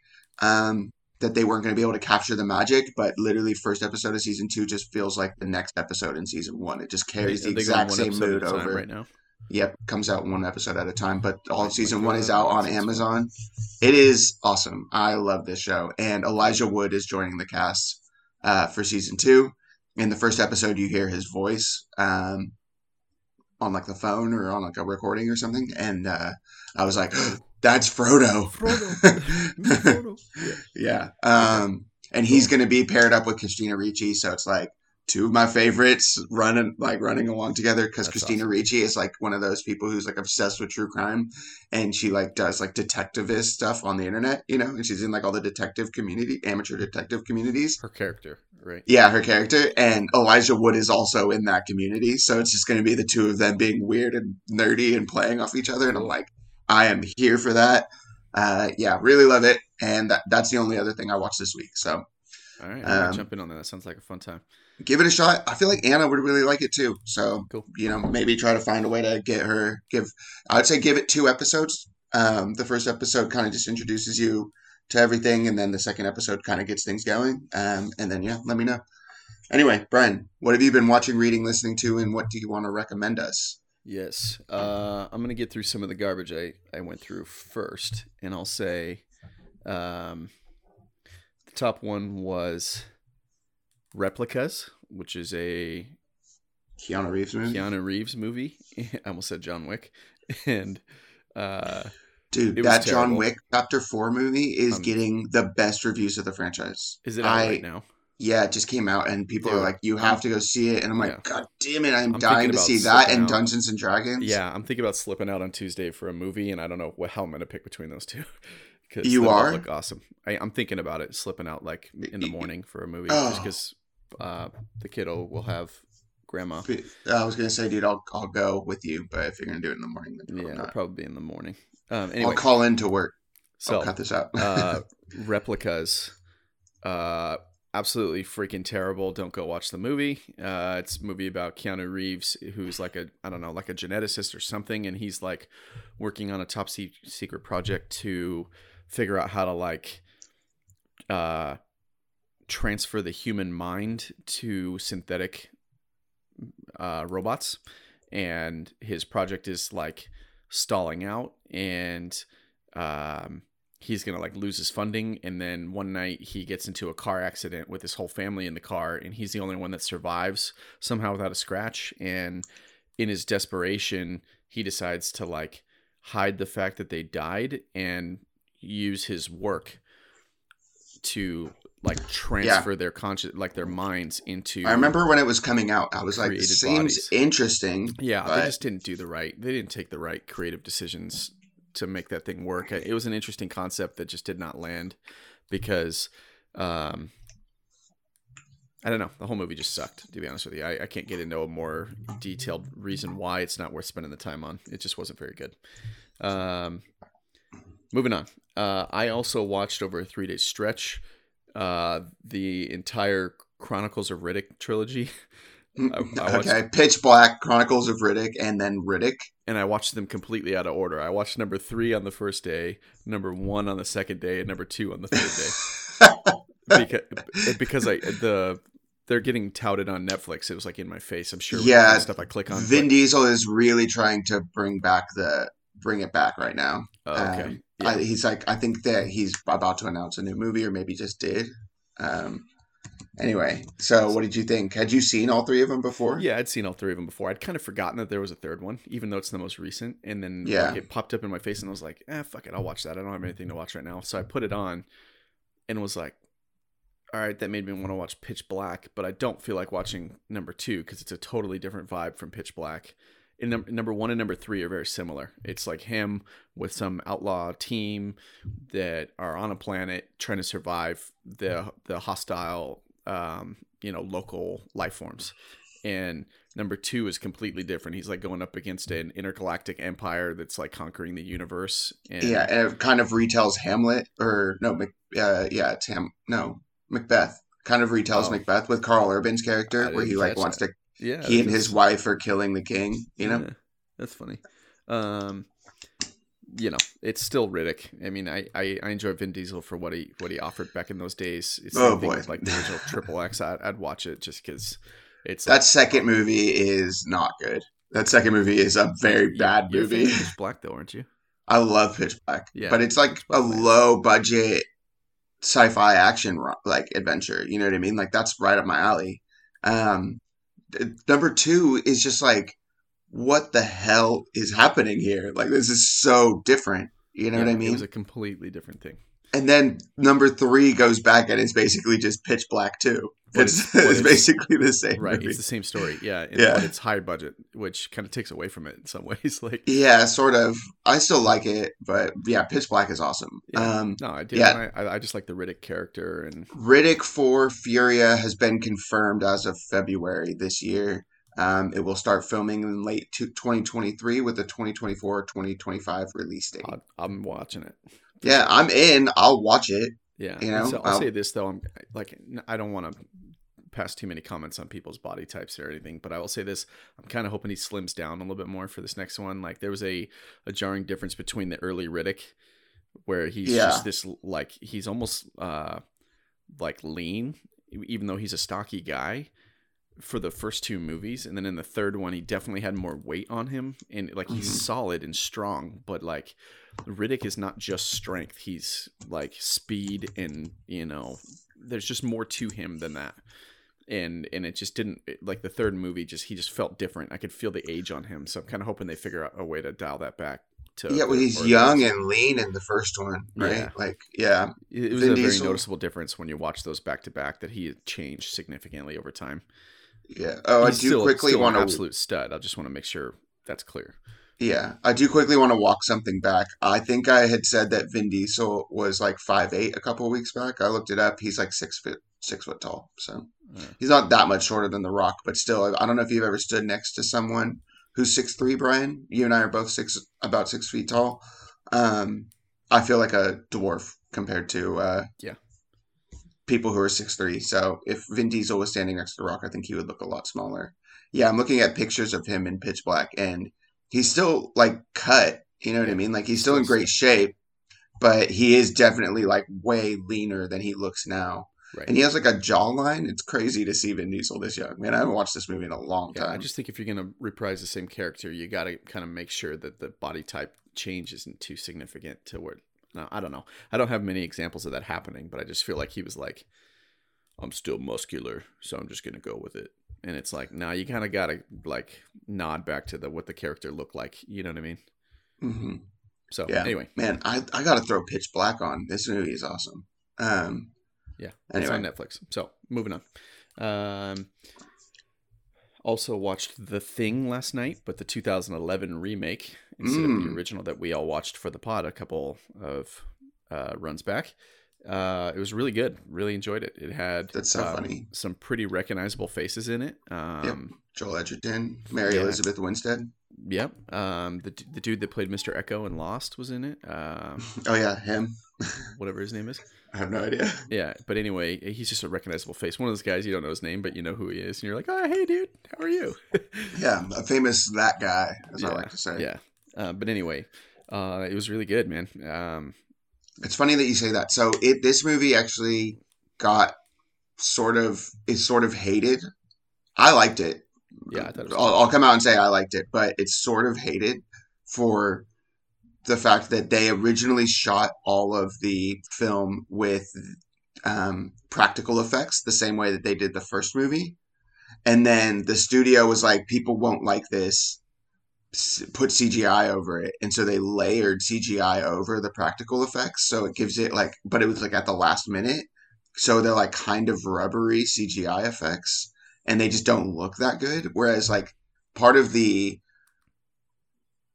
um, that they weren't going to be able to capture the magic, but literally, first episode of season two just feels like the next episode in season one. It just carries the exact same mood over right now. Yep, comes out one episode at a time, but all season one is out on Amazon. It is awesome. I love this show, and Elijah Wood is joining the cast uh, for season two. In the first episode, you hear his voice. Um, on like the phone or on like a recording or something, and uh, I was like, "That's Frodo." Frodo. Frodo. yeah. yeah. Um, and he's going to be paired up with Christina Ricci, so it's like two of my favorites running like running along together because Christina awesome. Ricci is like one of those people who's like obsessed with true crime and she like does like detectivist stuff on the internet, you know, and she's in like all the detective community, amateur detective communities. Her character, right? Yeah, her character. And Elijah Wood is also in that community. So it's just gonna be the two of them being weird and nerdy and playing off each other. And I'm like, I am here for that. Uh yeah, really love it. And that, that's the only other thing I watched this week. So all right, um, jump in on that. That sounds like a fun time give it a shot. I feel like Anna would really like it too. So, cool. you know, maybe try to find a way to get her. Give, I'd say, give it two episodes. Um, the first episode kind of just introduces you to everything, and then the second episode kind of gets things going. Um, and then yeah, let me know. Anyway, Brian, what have you been watching, reading, listening to, and what do you want to recommend us? Yes, uh, I'm gonna get through some of the garbage I I went through first, and I'll say, um, the top one was Replicas, which is a Keanu Reeves movie. Keanu Reeves movie. I almost said John Wick, and uh, dude, that John Wick Chapter Four movie is um, getting the best reviews of the franchise. Is it out I, right now? Yeah, it just came out, and people dude, are like, "You have to go see it," and I'm like, yeah. "God damn it, I'm, I'm dying to see that and Dungeons and Dragons." Yeah, I'm thinking about slipping out on Tuesday for a movie, and I don't know what hell I'm gonna pick between those two. Because you are look awesome. I, am thinking about it, slipping out like in the morning for a movie, oh. just because uh, the kiddo will have grandma. I was gonna say, dude, I'll I'll go with you, but if you're gonna do it in the morning, then yeah, it'll probably be in the morning. Um, anyway, I'll call in to work. So I'll cut this out. uh, replicas, uh, absolutely freaking terrible. Don't go watch the movie. Uh, it's a movie about Keanu Reeves, who's like a I don't know, like a geneticist or something, and he's like working on a top secret project to figure out how to like uh transfer the human mind to synthetic uh, robots, and his project is like stalling out, and um, he's gonna like lose his funding. And then one night he gets into a car accident with his whole family in the car, and he's the only one that survives somehow without a scratch. And in his desperation, he decides to like hide the fact that they died and use his work to like transfer yeah. their conscious like their minds into I remember when it was coming out I was like it seems bodies. interesting yeah but... they just didn't do the right they didn't take the right creative decisions to make that thing work it was an interesting concept that just did not land because um I don't know. The whole movie just sucked, to be honest with you. I, I can't get into a more detailed reason why it's not worth spending the time on. It just wasn't very good. Um, moving on. Uh, I also watched over a three day stretch uh, the entire Chronicles of Riddick trilogy. I, I watched, okay, Pitch Black, Chronicles of Riddick, and then Riddick. And I watched them completely out of order. I watched number three on the first day, number one on the second day, and number two on the third day. because because I the they're getting touted on Netflix. It was like in my face. I'm sure. Yeah, stuff I click on. Vin but... Diesel is really trying to bring back the bring it back right now. Oh, okay. Um, yeah. I, he's like, I think that he's about to announce a new movie, or maybe just did. Um, anyway, so what did you think? Had you seen all three of them before? Yeah, I'd seen all three of them before. I'd kind of forgotten that there was a third one, even though it's the most recent. And then yeah. Like, it popped up in my face, and I was like, "Ah, fuck it, I'll watch that. I don't have anything to watch right now." So I put it on, and was like, "All right, that made me want to watch Pitch Black," but I don't feel like watching number two because it's a totally different vibe from Pitch Black in num- number one and number three are very similar. It's like him with some outlaw team that are on a planet trying to survive the the hostile, um, you know, local life forms. And number two is completely different. He's like going up against an intergalactic empire that's like conquering the universe. And yeah, and it kind of retells Hamlet or no, uh, yeah, it's Ham. No, Macbeth. Kind of retells Oh. Macbeth with Karl Urban's character, where he like wants that. to. Yeah, He and his wife are killing the king. You know. Yeah, that's funny. Um, you know, it's still Riddick. I mean, I, I, I enjoy Vin Diesel for what he what he offered back in those days. It's Oh, boy. like the original Triple X. I'd, I'd watch it just because it's That second movie is not good. That second movie is a very like, bad you're a fan movie. Pitch Black though, aren't you? I love Pitch Black, Yeah, but it's like a low budget sci-fi action like adventure. You know what I mean? Like that's right up my alley. Um, number two is just like, what the hell is happening here? Like this is so different. You know Yeah, what I mean? It was a completely different thing. And then number three goes back and it's basically just Pitch Black too. It's, it's- it's, basically the same Right, movie. it's the same story. Yeah, and, Yeah. it's high budget, which kind of takes away from it in some ways. Like, Yeah, sort of. I still like it, but yeah, Pitch Black is awesome. Yeah. Um, no, I did. Yeah. I, I just like the Riddick character, and Riddick for Furya has been confirmed as of February this year. Um, it will start filming in late to 2023 with a 2024-2025 release date. I'm watching it. Yeah, I'm in. I'll watch it. Yeah, You know, so I'll I'll- say this though, I'm like I don't want to pass too many comments on people's body types or anything, but I will say this: I'm kind of hoping he slims down a little bit more for this next one. Like there was a a jarring difference between the early Riddick, where he's Yeah. just this like he's almost uh like lean, even though he's a stocky guy. For the first two movies, and then in the third one, he definitely had more weight on him, and like he's Mhm. solid and strong, but like Riddick is not just strength; he's like speed and you know, there's just more to him than that. And and it just didn't like the third movie. Just he just felt different. I could feel the age on him, so I'm kind of hoping they figure out a way to dial that back. To Yeah, well, he's young and lean in the first one, right? Yeah. Like, yeah, It it was Vin a very Diesel. noticeable difference when you watch those back to back that he had changed significantly over time. yeah. Oh, He's I do still, quickly still want an to absolute stud. I just want to make sure that's clear. Yeah, I do quickly want to walk something back. I think I had said that Vin Diesel was like five eight a couple of weeks back. I looked it up. He's like six foot six foot tall. So he's not that much shorter than The Rock, but still, I don't know if you've ever stood next to someone who's six three. Brian, you and I are both six about six feet tall. Um, I feel like a dwarf compared to uh, Yeah. people who are six three. So if Vin Diesel was standing next to The Rock, I think he would look a lot smaller. Yeah, I'm looking at pictures of him in Pitch Black, and he's still like cut. You know what I mean? Like he's still in great shape, but he is definitely like way leaner than he looks now. right. And he has like a jawline. It's crazy to see Vin Diesel this young. Man, I haven't watched this movie in a long Yeah, I just think if you're gonna reprise the same character, you got to kind of make sure that the body type change isn't too significant to where. No, I don't know. I don't have many examples of that happening, but I just feel like he was like, "I'm still muscular, so I'm just gonna go with it." And it's like, now you kind of got to like nod back to the what the character looked like. You know what I mean? hmm So Yeah. anyway, Man, I, I got to throw Pitch Black on. This movie is awesome. Um, Yeah, it's on Netflix. So moving on. Um, also watched The Thing last night, but the 2011 remake instead of the Mm. original that we all watched for the pod a couple of uh, runs back. Uh, it was really good. Really enjoyed it. It had That's so um, funny. some pretty recognizable faces in it. Um, Joel Edgerton, Mary Yeah. Elizabeth Winstead. Yep. Um, the the dude that played Mr. Eko and Lost was in it. Um, Oh yeah, him. whatever his name is. I have no idea. Yeah, but anyway, he's just a recognizable face. One of those guys you don't know his name, but you know who he is, and you're like, "Oh, hey, dude, how are you?" Yeah, a famous that guy, as I Yeah, like to say. yeah. Uh, but anyway, uh, it was really good, man. Um, It's funny that you say that. So it this movie actually got sort of is sort of hated. I liked it. Yeah, I thought it was I'll, I'll come out and say I liked it, but it's sort of hated for the fact that they originally shot all of the film with um, practical effects the same way that they did the first movie, and then the studio was like, people won't like this. Put CGI over it, and so they layered CGI over the practical effects, so it gives it like, but it was like at the last minute, so they're like kind of rubbery CGI effects and they just don't look that good. Whereas like part of the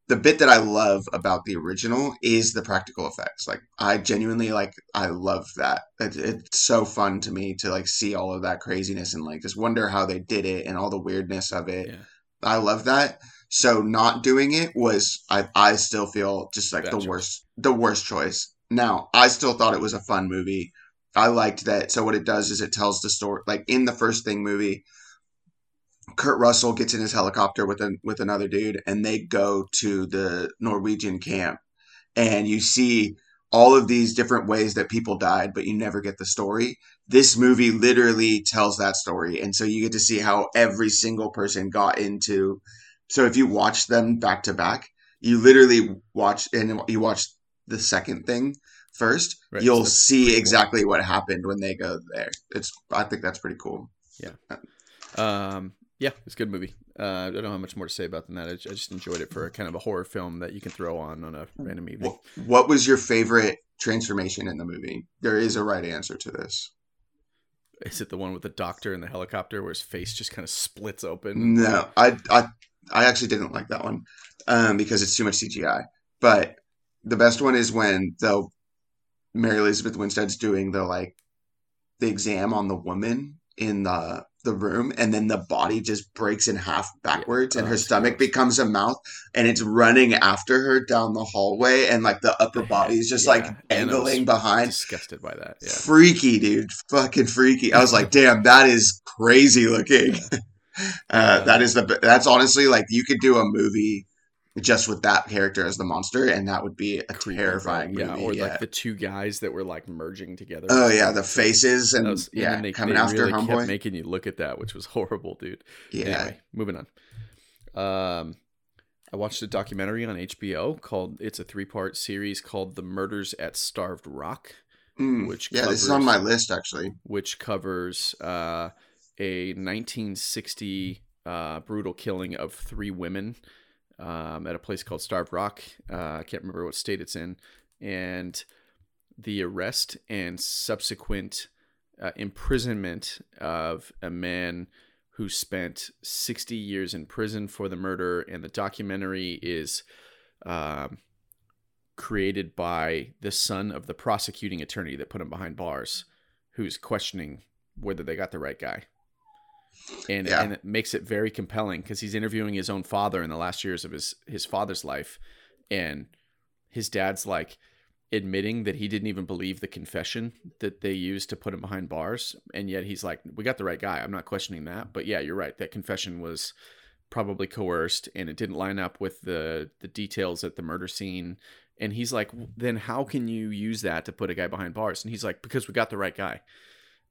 the bit that I love about the original is the practical effects. Like I genuinely like I love that. It, it's so fun to me to like see all of that craziness and like just wonder how they did it and all the weirdness of it. Yeah. I love that. So not doing it was I I still feel just like Bad the choice. worst the worst choice. Now, I still thought it was a fun movie. I liked that. So what it does is it tells the story like in the first thing movie Kurt Russell gets in his helicopter with an with another dude, and they go to the Norwegian camp, and you see all of these different ways that people died, but you never get the story. This movie literally tells that story, and so you get to see how every single person got into. So if you watch them back to back, you literally watch and you watch the second thing first. Right, you'll so see prequel. exactly what happened when they go there. It's I think that's pretty cool. Yeah. Um, yeah, it's a good movie. Uh, I don't have much more to say about than that. I, I just enjoyed it for a kind of a horror film that you can throw on on a random evening. What, what was your favorite transformation in the movie? There is a right answer to this. Is it the one with the doctor in the helicopter where his face just kind of splits open? No, I I I actually didn't like that one um, because it's too much CGI. But the best one is when the Mary Elizabeth Winstead's doing the like the exam on the woman in the the room, and then the body just breaks in half backwards, and Oh, her stomach gross. becomes a mouth, and it's running after her down the hallway, and like the upper body is just yeah, like and angling behind. Disgusted by that. Yeah. freaky, dude. Fucking freaky. I was like, damn, that is crazy looking. uh, that is the. That's honestly like you could do a movie just with that character as the monster, and that would be a terrifying right? movie. Yeah, or yeah. like the two guys that were like merging together. oh yeah, the faces and was- yeah, then they, coming they after really kept making you look at that, which was horrible, dude. yeah, Anyway, moving on. Um, I watched a documentary on HBO called. It's a three-part series called "The Murders at Starved Rock," Mm, which yeah. This is on my list actually. which covers uh, a 1960 uh, brutal killing of three women um, at a place called Starved Rock. Uh, I can't remember what state it's in, and the arrest and subsequent uh, imprisonment of a man who spent 60 years in prison for the murder. And the documentary is um, created by the son of the prosecuting attorney that put him behind bars, who's questioning whether they got the right guy. And, Yeah. and it makes it very compelling because he's interviewing his own father in the last years of his, his father's life. And his dad's like admitting that he didn't even believe the confession that they used to put him behind bars. And yet he's like, we got the right guy. I'm not questioning that. But yeah, you're right. That confession was probably coerced and it didn't line up with the, the details at the murder scene. And he's like, then how can you use that to put a guy behind bars? And he's like, because we got the right guy.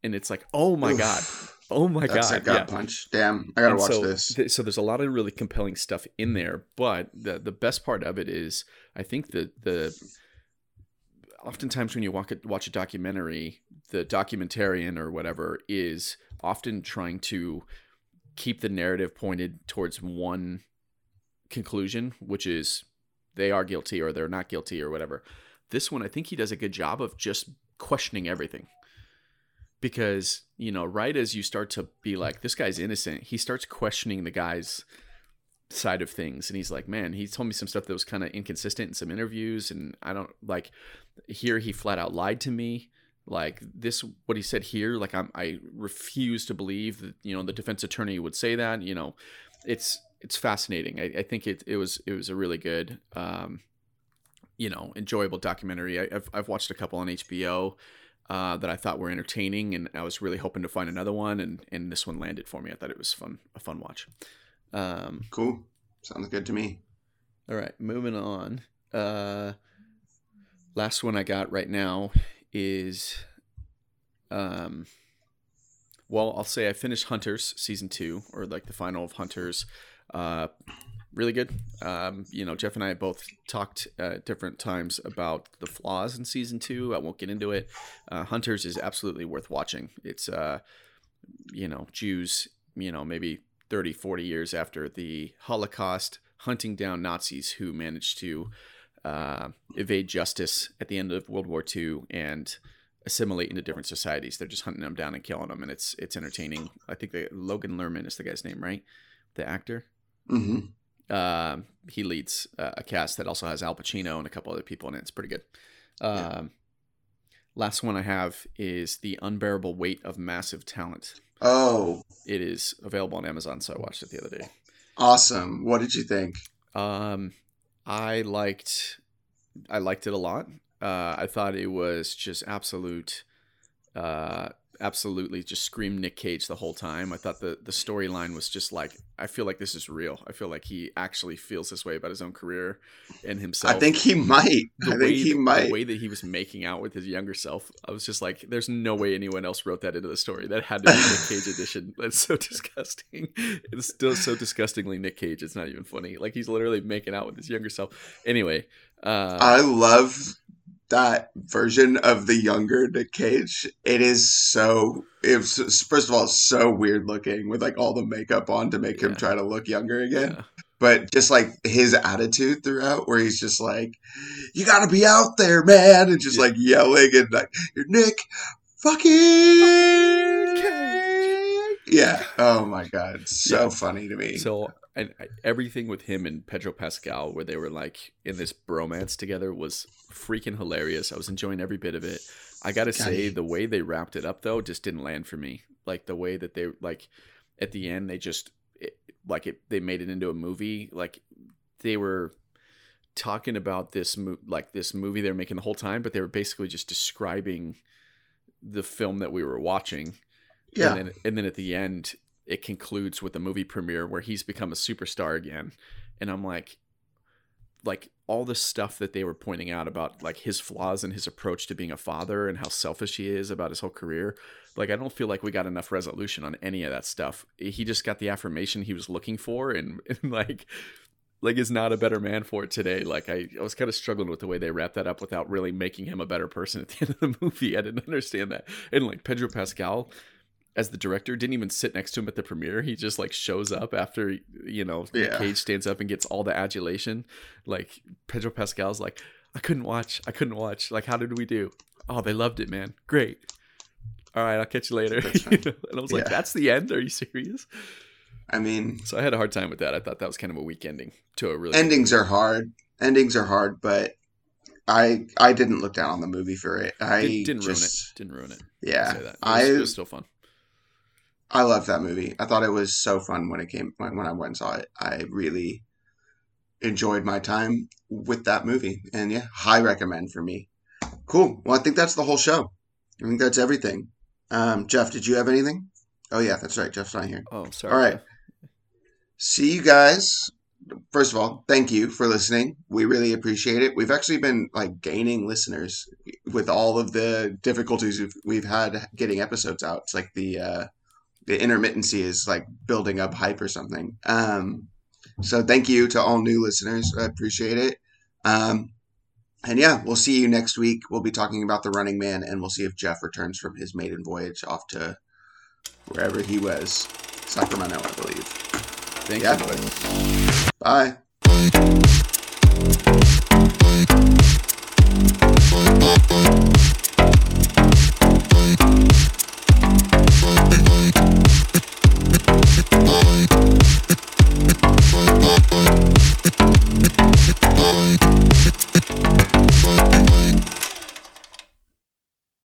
And it's like, oh my Oof. God. Oh my That's God. yeah. punch. Damn, I gotta And watch so, this. th- so there's a lot of really compelling stuff in mm-hmm. there, but the the best part of it is I think that the oftentimes when you walk a, watch a documentary, the documentarian or whatever is often trying to keep the narrative pointed towards one conclusion, which is they are guilty or they're not guilty or whatever. This one, I think he does a good job of just questioning everything because you know right as you start to be like this guy's innocent he starts questioning the guy's side of things and he's like man he told me some stuff that was kind of inconsistent in some interviews and i don't like here he flat out lied to me. Like this what he said here like I'm, i refuse to believe that you know the defense attorney would say that you know. It's it's fascinating. I, I think it, it was it was a really good um you know enjoyable documentary. I, I've, I've watched a couple on hbo uh, that I thought were entertaining, and I was really hoping to find another one, and and this one landed for me. I thought it was fun, a fun watch. Um, Cool. Sounds good to me. all right, moving on. Uh, last one I got right now is, um, well, I'll say I finished Hunters season two, or like the final of Hunters. Uh, really good. Um, you know, Jeff and I both talked at different times about the flaws in season two. I won't get into it. Uh, Hunters is absolutely worth watching. It's, uh, you know, Jews, you know, maybe 30, 40 years after the Holocaust, hunting down Nazis who managed to uh, evade justice at the end of World War II and assimilate into different societies. They're just hunting them down and killing them, and it's it's entertaining. I think the, Logan Lerman is the guy's name, right? The actor. hmm Uh, he leads uh, a cast that also has Al Pacino and a couple other people in it. It's pretty good. Um, Last one I have is The Unbearable Weight of Massive Talent. Oh, It is available on Amazon, so I watched it the other day. awesome! What did you think? Um, I liked, I liked it a lot. Uh, I thought it was just absolute, uh, absolutely just scream Nick Cage the whole time. I thought the the storyline was just like I feel like this is real. I feel like he actually feels this way about his own career and himself. I think he might. the I think he the might. way that he was making out with his younger self, I was just like, "There's no way anyone else wrote that into the story. That had to be Nick Cage edition. That's so disgusting. It's still so disgustingly Nick Cage. It's not even funny. Like he's literally making out with his younger self. Anyway, uh, I love that version of the younger Nick Cage. It is so. It's first of all so weird looking with like all the makeup on to make him try to look younger again. yeah. But just like his attitude throughout, where he's just like, "You got to be out there, man," and just Yeah. like yelling and like, "You're Nick, fucking Cage." Yeah. Oh my god, so Yeah. funny to me. So and I- everything with him and Pedro Pascal, where they were like in this bromance together, was freaking hilarious. I was enjoying every bit of it. I gotta say, he- the way they wrapped it up though just didn't land for me. Like the way that they like at the end, they just it, like it. They made it into a movie. Like they were talking about this mo- like this movie they were making the whole time, but they were basically just describing the film that we were watching. yeah. And then, and then at the end, it concludes with a movie premiere where he's become a superstar again. And I'm like, like all the stuff that they were pointing out about like his flaws and his approach to being a father and how selfish he is about his whole career. Like I don't feel like we got enough resolution on any of that stuff. He just got the affirmation he was looking for and, and like like is not a better man for it today. Like I, I was kind of struggling with the way they wrapped that up without really making him a better person at the end of the movie. I didn't understand that. And like Pedro Pascal as the director didn't even sit next to him at the premiere. He just like shows up after you know Yeah. Cage stands up and gets all the adulation. Like Pedro Pascal's like, I couldn't watch. I couldn't watch. Like, how did we do? Oh, they loved it, man. Great. All right, I'll catch you later. You know? and I was like, that's the end. Are you serious? I mean, So I had a hard time with that. I thought that was kind of a weak ending to a really endings are hard. Endings are hard, but I I didn't look down on the movie for it. I Did, didn't just, ruin it. Didn't ruin it. Yeah. It was, I it was still fun. I loved that movie. I thought it was so fun when it came when, when I went and saw it. I really enjoyed my time with that movie, and yeah, high recommend for me. Cool. Well, I think that's the whole show. I think that's everything. Um, Jeff, did you have anything? Oh yeah, that's right. Jeff's not here. Oh, sorry. All right. See you guys. First of all, thank you for listening. We really appreciate it. We've actually been like gaining listeners with all of the difficulties we've, we've had getting episodes out. It's like the uh, the intermittency is like building up hype or something. Um, so thank you to all new listeners. I appreciate it. Um, and yeah, we'll see you next week. We'll be talking about the Running Man, and we'll see if Jeff returns from his maiden voyage off to wherever he was, Sacramento, I believe. Thank Yeah. you. Bye.